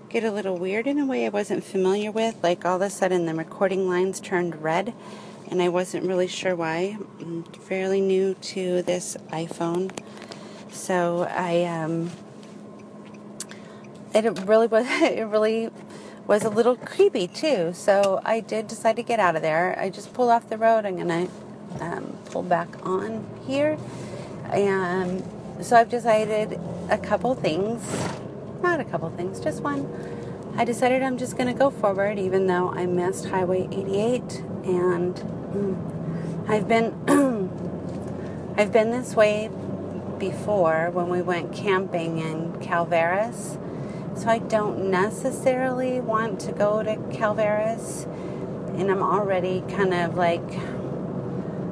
get a little weird in a way I wasn't familiar with. Like all of a sudden, the recording lines turned red and I wasn't really sure why. I'm fairly new to this iPhone, so I um, it really was it really was a little creepy too. So I did decide to get out of there. I just pulled off the road. I'm gonna um, pull back on here, and so I've decided a couple things, not a couple things, just one. I decided I'm just to go forward, even though I missed Highway 88 and mm, I've been I've been this way before when we went camping in Calaveras. So I don't necessarily want to go to Calaveras and I'm already kind of like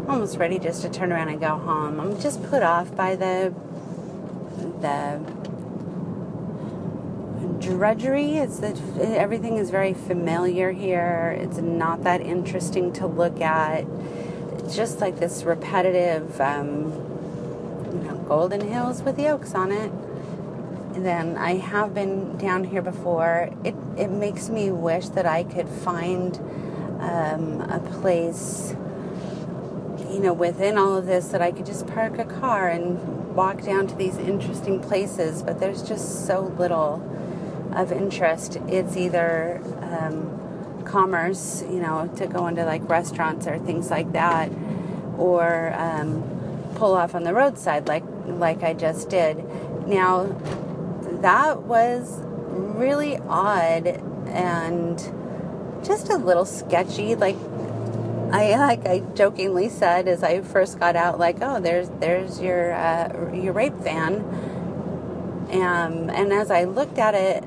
almost ready just to turn around and go home. I'm just put off by the the drudgery. It's that everything is very familiar here. It's not that interesting to look at. It's just like this repetitive, um, you know, golden hills with the oaks on it. Then I have been down here before. It it makes me wish that I could find um, a place, you know, within all of this that I could just park a car and walk down to these interesting places. But there's just so little of interest, it's either um, commerce, you know, to go into like restaurants or things like that, or um, pull off on the roadside like like I just did. Now, that was really odd and just a little sketchy. Like I like I jokingly said as I first got out, like, oh, there's there's your uh, your rape van. Um, and as I looked at it,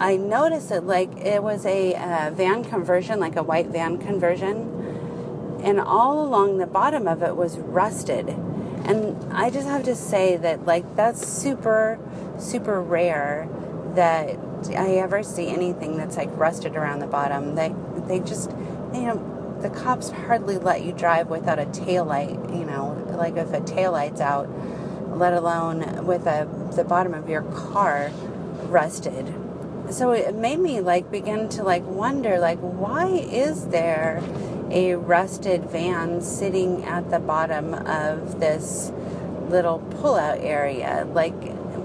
I noticed it like it was a uh, van conversion, like a white van conversion, and all along the bottom of it was rusted. And I just have to say that like that's super, super rare that I ever see anything that's like rusted around the bottom. They they just you know the cops hardly let you drive without a tail light. You know, like if a tail light's out, let alone with a the bottom of your car rusted so it made me like begin to like wonder like why is there a rusted van sitting at the bottom of this little pull-out area? Like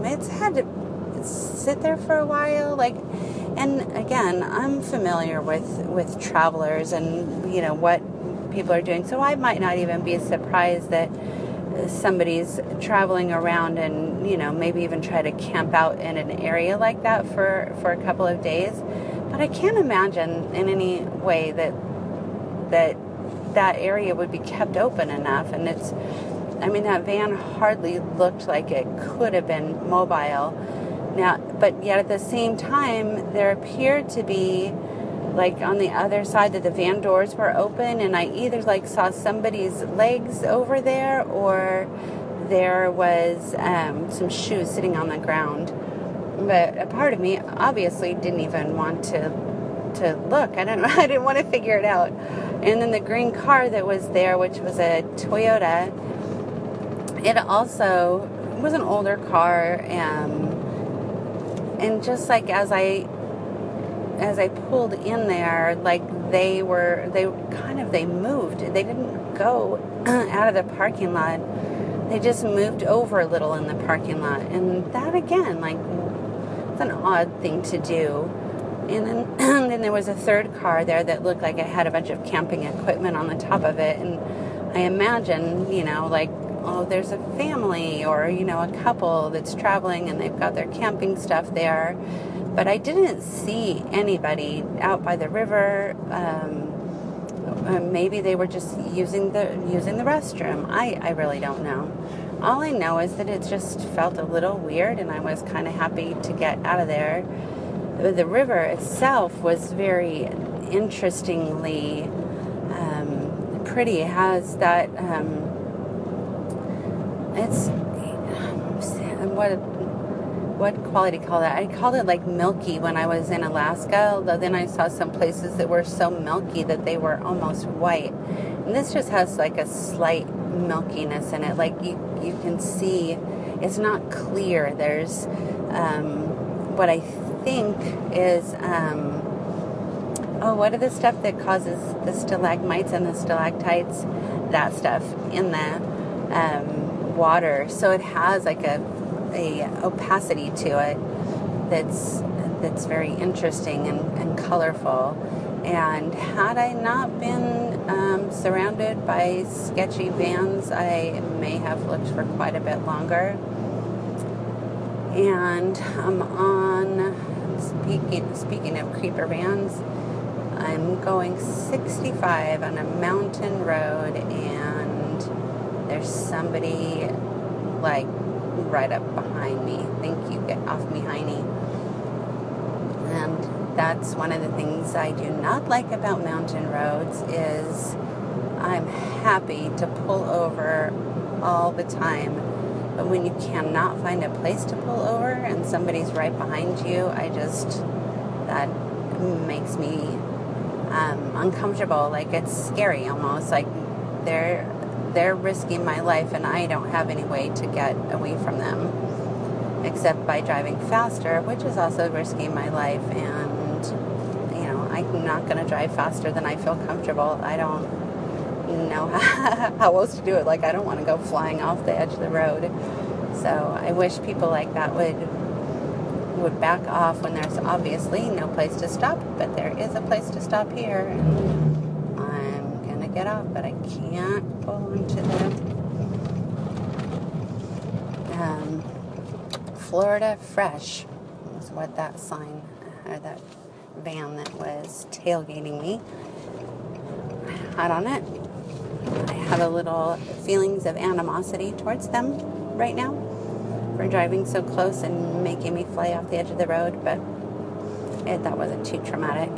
it's had to sit there for a while like and again i'm familiar with with travelers and you know what people are doing. So i might not even be surprised that somebody's traveling around and you know maybe even try to camp out in an area like that for for a couple of days but i can't imagine in any way that that that area would be kept open enough and it's I mean, that van hardly looked like it could have been mobile. Now, but yet at the same time, there appeared to be like on the other side that the van doors were open, and I either like saw somebody's legs over there or there was um, some shoes sitting on the ground. But a part of me obviously didn't even want to to look. I don't know. I didn't want to figure it out. And then the green car that was there, which was a Toyota, it also was an older car. Um, and just like as I as I pulled in there, like they were they kind of they moved. They didn't go out of the parking lot. They just moved over a little in the parking lot. And that again, like it's an odd thing to do and then, and then there was a third car there that looked like it had a bunch of camping equipment on the top of it. And I imagine, you know, like, oh, there's a family or, you know, a couple that's traveling and they've got their camping stuff there. But I didn't see anybody out by the river. Um, uh, maybe they were just using the using the restroom. I, I really don't know. All I know is that it just felt a little weird, and I was kind of happy to get out of there the river itself was very interestingly um, pretty. It has that. Um, it's what what quality call that? I called it like milky when I was in Alaska. Although then I saw some places that were so milky that they were almost white. And this just has like a slight milkiness in it. Like you you can see, it's not clear. There's um, what I think is, um, oh, what are the stuff that causes the stalagmites and the stalactites? That stuff in the um, water. So it has like a, a opacity to it that's that's very interesting and, and colorful. And had I not been um, surrounded by sketchy vans, I may have looked for quite a bit longer. And I'm on speaking speaking of creeper vans, I'm going 65 on a mountain road and there's somebody like right up behind me. Thank you, get off me, Heine. And that's one of the things I do not like about mountain roads is I'm happy to pull over all the time but when you cannot find a place to pull over and somebody's right behind you, I just, that makes me um, uncomfortable. Like it's scary almost. Like they're, they're risking my life and I don't have any way to get away from them except by driving faster, which is also risking my life. And, you know, I'm not going to drive faster than I feel comfortable. I don't know how, else to do it. Like I don't want to go flying off the edge of the road. So I wish people like that would would back off when there's obviously no place to stop, but there is a place to stop here. I'm gonna get off, but I can't pull into the um, Florida Fresh was what that sign or that van that was tailgating me had on it. I have a little feelings of animosity towards them right now for driving so close and making me fly off the edge of the road, but it, that wasn't too traumatic.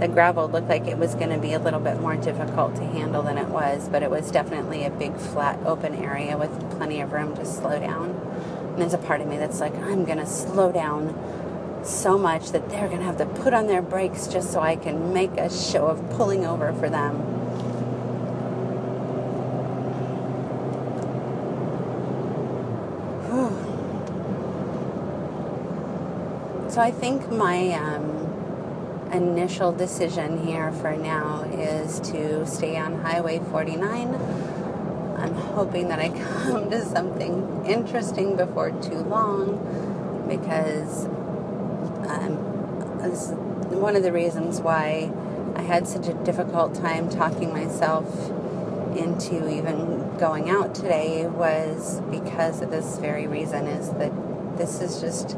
The gravel looked like it was going to be a little bit more difficult to handle than it was, but it was definitely a big, flat, open area with plenty of room to slow down. And there's a part of me that's like, I'm going to slow down so much that they're going to have to put on their brakes just so I can make a show of pulling over for them. So I think my um, initial decision here for now is to stay on Highway 49. I'm hoping that I come to something interesting before too long because um, one of the reasons why I had such a difficult time talking myself into even going out today was because of this very reason is that this is just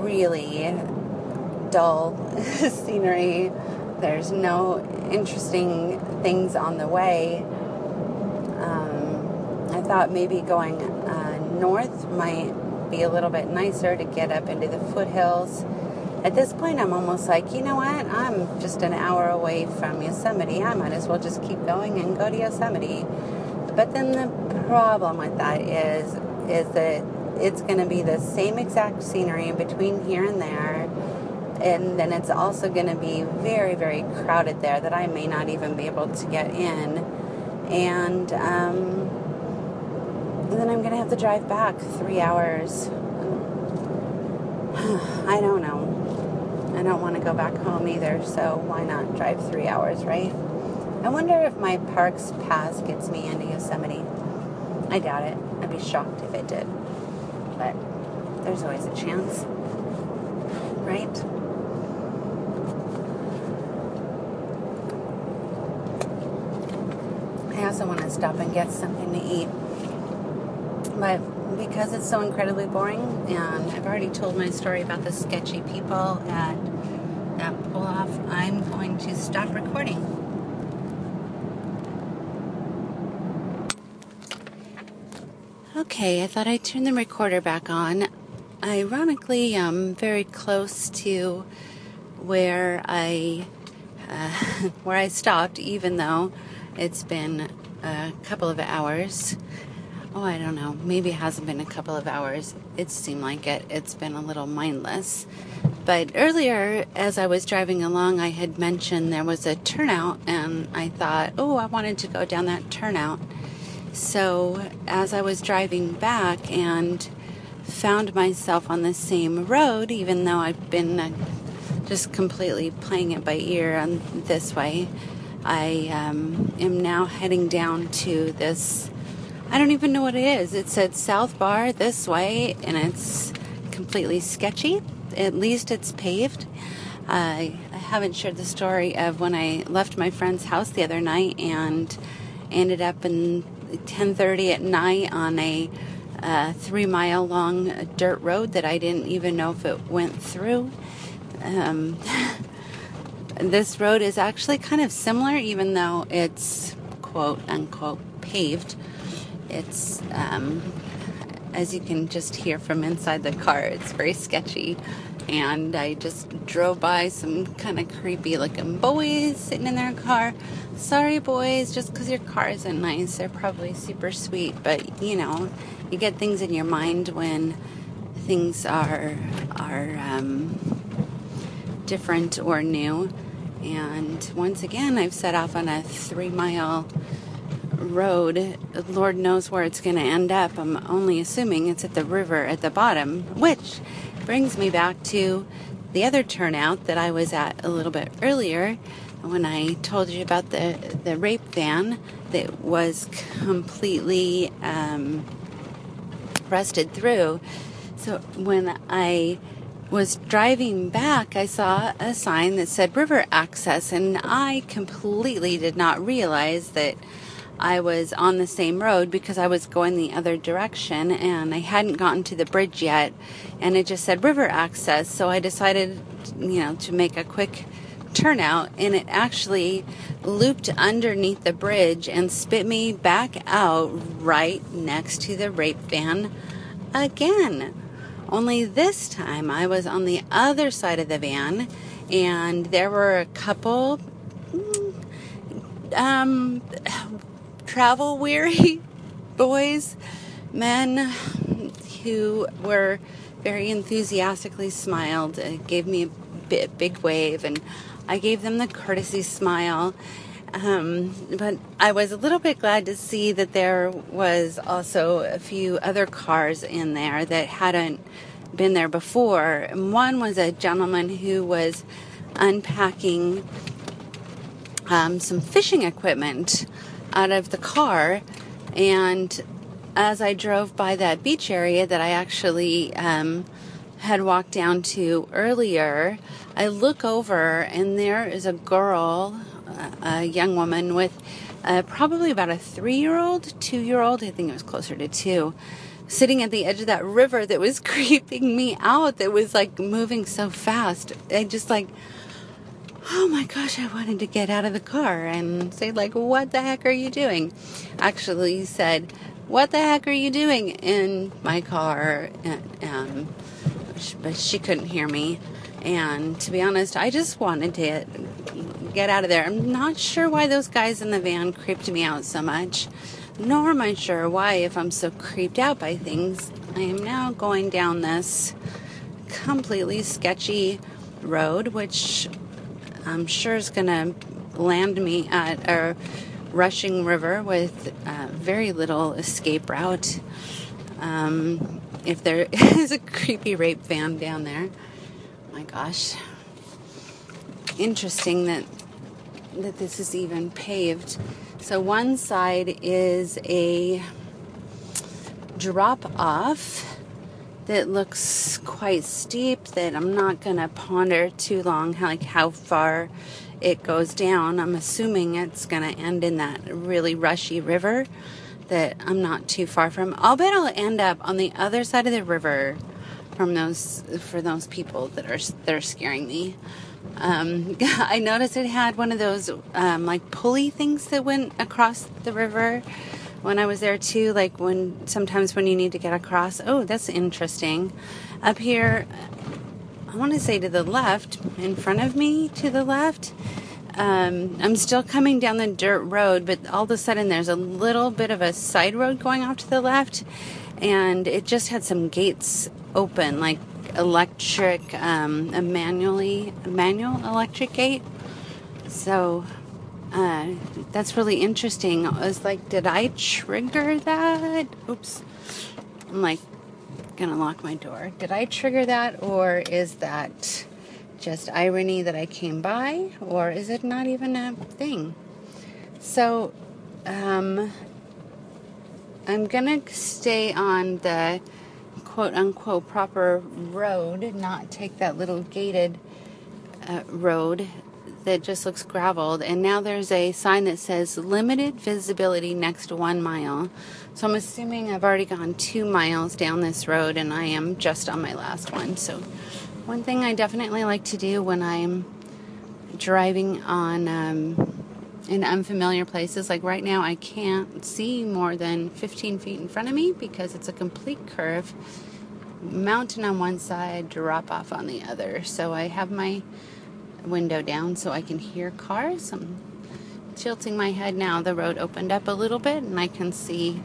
really dull scenery. There's no interesting things on the way. Um, I thought maybe going uh, north might be a little bit nicer to get up into the foothills. At this point, I'm almost like, you know what? I'm just an hour away from Yosemite. I might as well just keep going and go to Yosemite. But then the problem with that is, is that it's going to be the same exact scenery in between here and there. And then it's also going to be very, very crowded there that I may not even be able to get in. And, um, then I'm going to have to drive back three hours. I don't know. I don't want to go back home either, so why not drive three hours, right? I wonder if my Parks Pass gets me into Yosemite. I doubt it. I'd be shocked if it did. But there's always a chance, right? To stop and get something to eat. But because it's so incredibly boring, and I've already told my story about the sketchy people at that pull off, I'm going to stop recording. Okay, I thought I'd turn the recorder back on. Ironically, I'm very close to where I uh, where I stopped, even though it's been a couple of hours oh, I don't know, maybe it hasn't been a couple of hours. It seemed like it. It's been a little mindless. But earlier, as I was driving along, I had mentioned there was a turnout, and I thought, oh, I wanted to go down that turnout. So as I was driving back and found myself on the same road, even though I've been uh, just completely playing it by ear on this way, I um, am now heading down to this I don't even know what it is. It said South Bar this way, and it's completely sketchy. At least it's paved. I haven't shared the story of when I left my friend's house the other night and ended up in 10:30 at night on a uh, three mile long dirt road that I didn't even know if it went through. Um, this road is actually kind of similar, even though it's quote unquote paved. It's, um, as you can just hear from inside the car, it's very sketchy. And I just drove by some kind of creepy looking boys sitting in their car. Sorry, boys, just because your car isn't nice, they're probably super sweet. But you know, you get things in your mind when things are are um, different or new. And once again, I've set off on a three mile road, Lord knows where it's going to end up. I'm only assuming it's at the river at the bottom, which brings me back to the other turnout that I was at a little bit earlier when I told you about the, the rape van that was completely um, rusted through. So when I was driving back, I saw a sign that said river access, and I completely did not realize that I was on the same road because I was going the other direction and I hadn't gotten to the bridge yet and it just said river access so I decided you know to make a quick turnout and it actually looped underneath the bridge and spit me back out right next to the rape van again only this time I was on the other side of the van and there were a couple mm, um travel weary boys, men who were very enthusiastically smiled, uh, gave me a big wave, and I gave them the courtesy smile. Um, but I was a little bit glad to see that there was also a few other cars in there that hadn't been there before. One was a gentleman who was unpacking um, some fishing equipment out of the car. And as I drove by that beach area that I actually um, had walked down to earlier, I look over and there is a girl, a young woman with uh, probably about a three year old, two year old, I think it was closer to two, sitting at the edge of that river that was creeping me out, that was like moving so fast. I just like, oh my gosh, I wanted to get out of the car and say, like, what the heck are you doing? Actually, said, what the heck are you doing in my car? And, um, but she couldn't hear me. And to be honest, I just wanted to get out of there. I'm not sure why those guys in the van creeped me out so much, nor am I sure why, if I'm so creeped out by things, I am now going down this completely sketchy road, which I'm sure is going to land me at a rushing river with uh, very little escape route. Um, if there is a creepy rape van down there, my gosh, interesting that that this is even paved. So one side is a drop off that looks quite steep that I'm not going to ponder too long like how far it goes down. I'm assuming it's going to end in that really rushy river that I'm not too far from. I'll bet I'll end up on the other side of the river from those for those people that are that are scaring me. Um, I noticed it had one of those um, like pulley things that went across the river when I was there too. Like when sometimes when you need to get across. Oh, that's interesting. Up here, I want to say to the left, in front of me to the left. Um, I'm still coming down the dirt road, but all of a sudden there's a little bit of a side road going off to the left, and it just had some gates open, like electric, um, a manually, manual electric gate. So uh, that's really interesting. I was like, did I trigger that? Oops. I'm like, gonna lock my door. Did I trigger that, or is that just irony that I came by, or is it not even a thing? So, um, I'm gonna stay on the quote unquote proper road, not take that little gated uh, road that just looks graveled. And now there's a sign that says limited visibility next one mile. So I'm assuming I've already gone two miles down this road and I am just on my last one. So, one thing I definitely like to do when I'm driving on um, in unfamiliar places, like right now, I can't see more than 15 feet in front of me because it's a complete curve mountain on one side, drop off on the other. So I have my window down so I can hear cars. I'm tilting my head now. The road opened up a little bit and I can see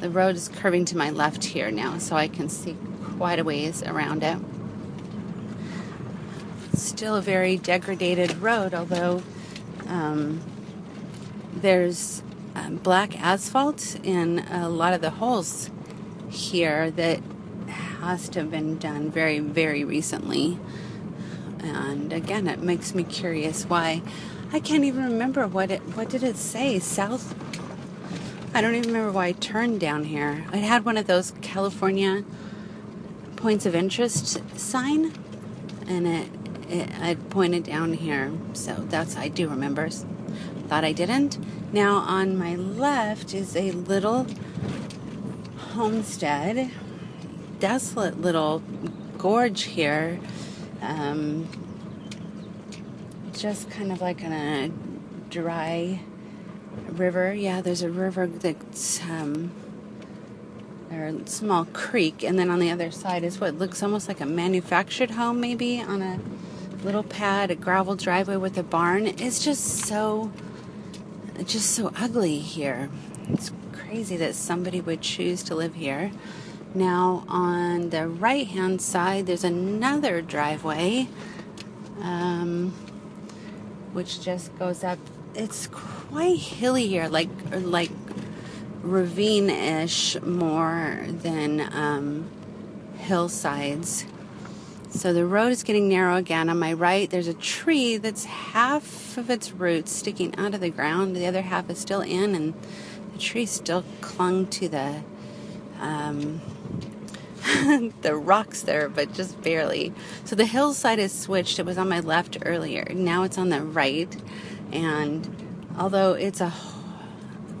the road is curving to my left here now, so I can see quite a ways around it. Still a very degraded road, although um, there's um, black asphalt in a lot of the holes here that to have been done very, very recently. And again, it makes me curious why. I can't even remember what it. What did it say? South. I don't even remember why I turned down here. It had one of those California points of interest sign, and it it I pointed down here. So that's I do remember. Thought I didn't. Now on my left is a little homestead desolate little gorge here. Um, just kind of like in a dry river. Yeah, there's a river that's um, or a small creek, and then on the other side is what looks almost like a manufactured home, maybe on a little pad, a gravel driveway with a barn. It's just so, just so ugly here. It's crazy that somebody would choose to live here. Now, on the right hand side, there's another driveway, um, which just goes up. It's quite hilly here, like like ravine ish more than um, hillsides. So the road is getting narrow again. On my right, there's a tree that's half of its roots sticking out of the ground, the other half is still in, and the tree still clung to the um, the rocks there, but just barely. So the hillside is switched. It was on my left earlier. Now it's on the right. And although it's a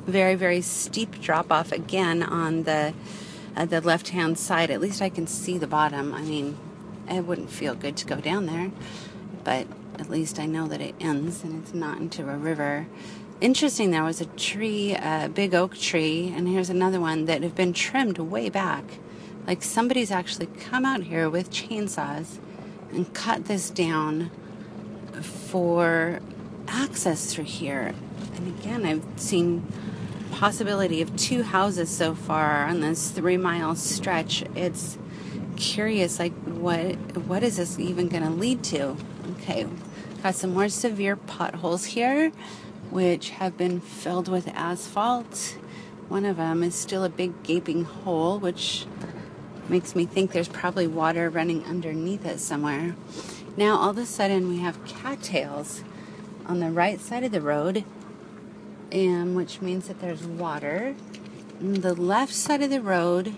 very, very steep drop off again on the uh, the left hand side, at least I can see the bottom. I mean, it wouldn't feel good to go down there, but at least I know that it ends and it's not into a river. interesting, there was a tree, a big oak tree, and here's another one that have been trimmed way back. Like somebody's actually come out here with chainsaws and cut this down for access through here. And again, I've seen possibility of two houses so far on this three mile stretch. It's curious, like what what is this even going to lead to? Okay, got some more severe potholes here, which have been filled with asphalt. One of them is still a big gaping hole, which makes me think there's probably water running underneath it somewhere. Now, all of a sudden, we have cattails on the right side of the road, and which means that there's water. On the left side of the road,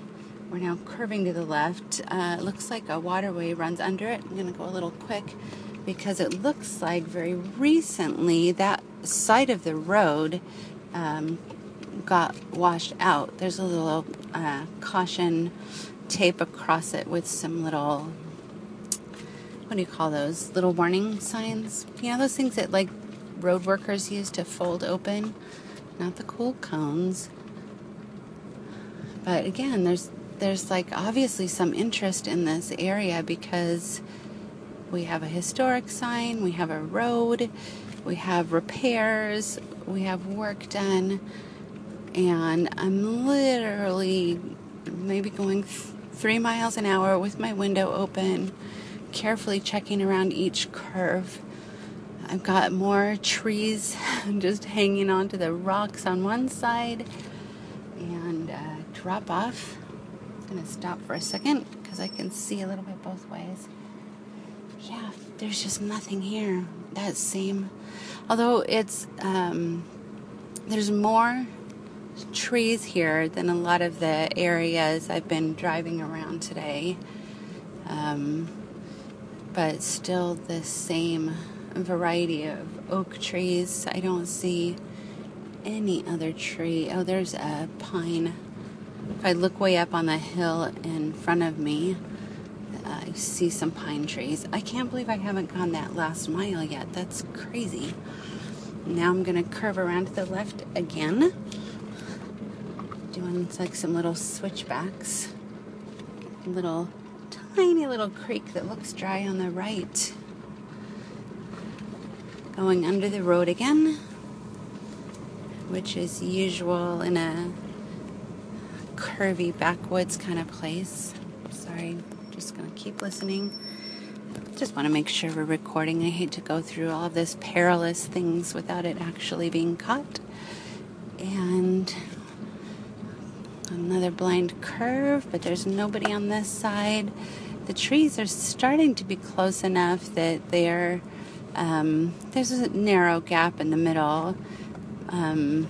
we're now curving to the left. Uh, looks like a waterway runs under it. I'm going to go a little quick because it looks like very recently that side of the road um, got washed out. There's a little uh, caution tape across it with some little what do you call those? Little warning signs? You know those things that like road workers use to fold open? Not the cool cones. But again there's there's like obviously some interest in this area because we have a historic sign we have a road we have repairs we have work done and i'm literally maybe going three miles an hour with my window open, carefully checking around each curve. I've got more trees just hanging onto the rocks on one side and uh, drop off. I'm going to stop for a second because I can see a little bit both ways. Yeah, there's just nothing here. That same, although it's, um, there's more trees here than a lot of the areas I've been driving around today. Um, but still the same variety of oak trees. I don't see any other tree. Oh, there's a pine. If I look way up on the hill in front of me, I see some pine trees. I can't believe I haven't gone that last mile yet. That's crazy. Now I'm going to curve around to the left again doing like some little switchbacks. Little tiny little creek that looks dry on the right. Going under the road again, which is usual in a curvy backwoods kind of place. Sorry, just gonna keep listening. Just want to make sure we're recording. I hate to go through all of this perilous things without it actually being caught. And Another blind curve, but there's nobody on this side. The trees are starting to be close enough that they're um, there's a narrow gap in the middle. Um,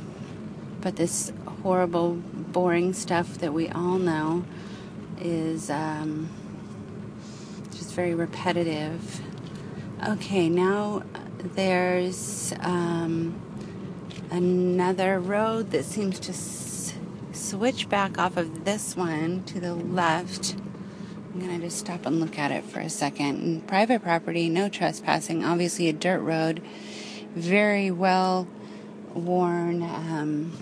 but this horrible, boring stuff that we all know is um, just very repetitive. Okay, now there's um, another road that seems to switch back off of this one to the left. I'm going to just stop and look at it for a second. private property, no trespassing, obviously a dirt road, very well worn um,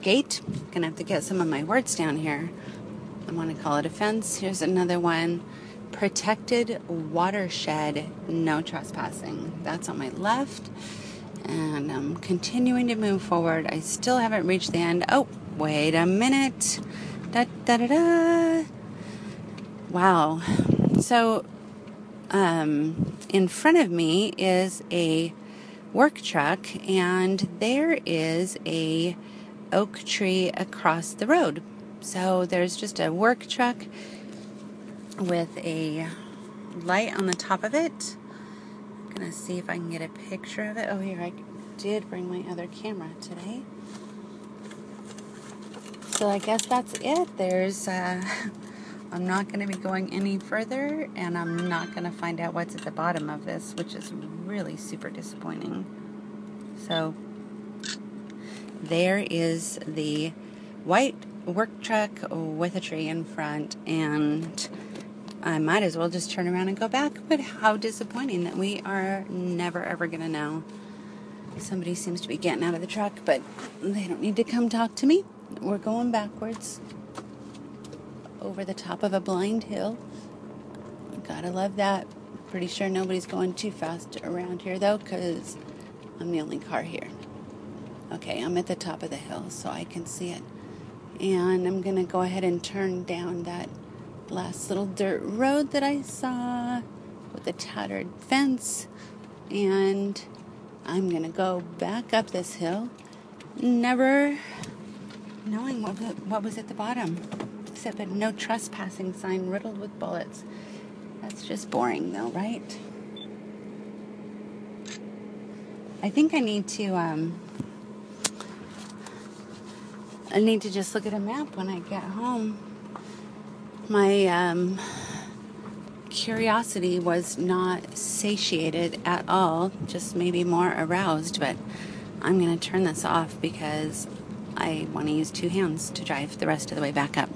gate. Gonna have to get some of my words down here. I want to call it a fence. Here's another one. Protected watershed, no trespassing. That's on my left and I'm continuing to move forward. I still haven't reached the end. Oh, wait a minute. Da da da da. Wow. So, um, in front of me is a work truck, and there is a oak tree across the road. So there's just a work truck with a light on the top of it gonna see if I can get a picture of it. Oh, here, I did bring my other camera today. So I guess that's it. There's, uh, I'm not to be going any further, and I'm not to find out what's at the bottom of this, which is really super disappointing. So, there is the white work truck with a tree in front, and I might as well just turn around and go back. But how disappointing that we are never ever going to know. Somebody seems to be getting out of the truck, but they don't need to come talk to me. We're going backwards over the top of a blind hill. Gotta love that. Pretty sure nobody's going too fast around here though, because I'm the only car here. Okay, I'm at the top of the hill so I can see it. And I'm gonna go ahead and turn down that last little dirt road that I saw with a tattered fence. And I'm gonna go back up this hill, never knowing what, what was at the bottom, except a no trespassing sign riddled with bullets. That's just boring, though, right? I think I need to. Um, I need to just look at a map when I get home. My um, curiosity was not satiated at all, just maybe more aroused, but I'm going to turn this off because I want to use two hands to drive the rest of the way back up.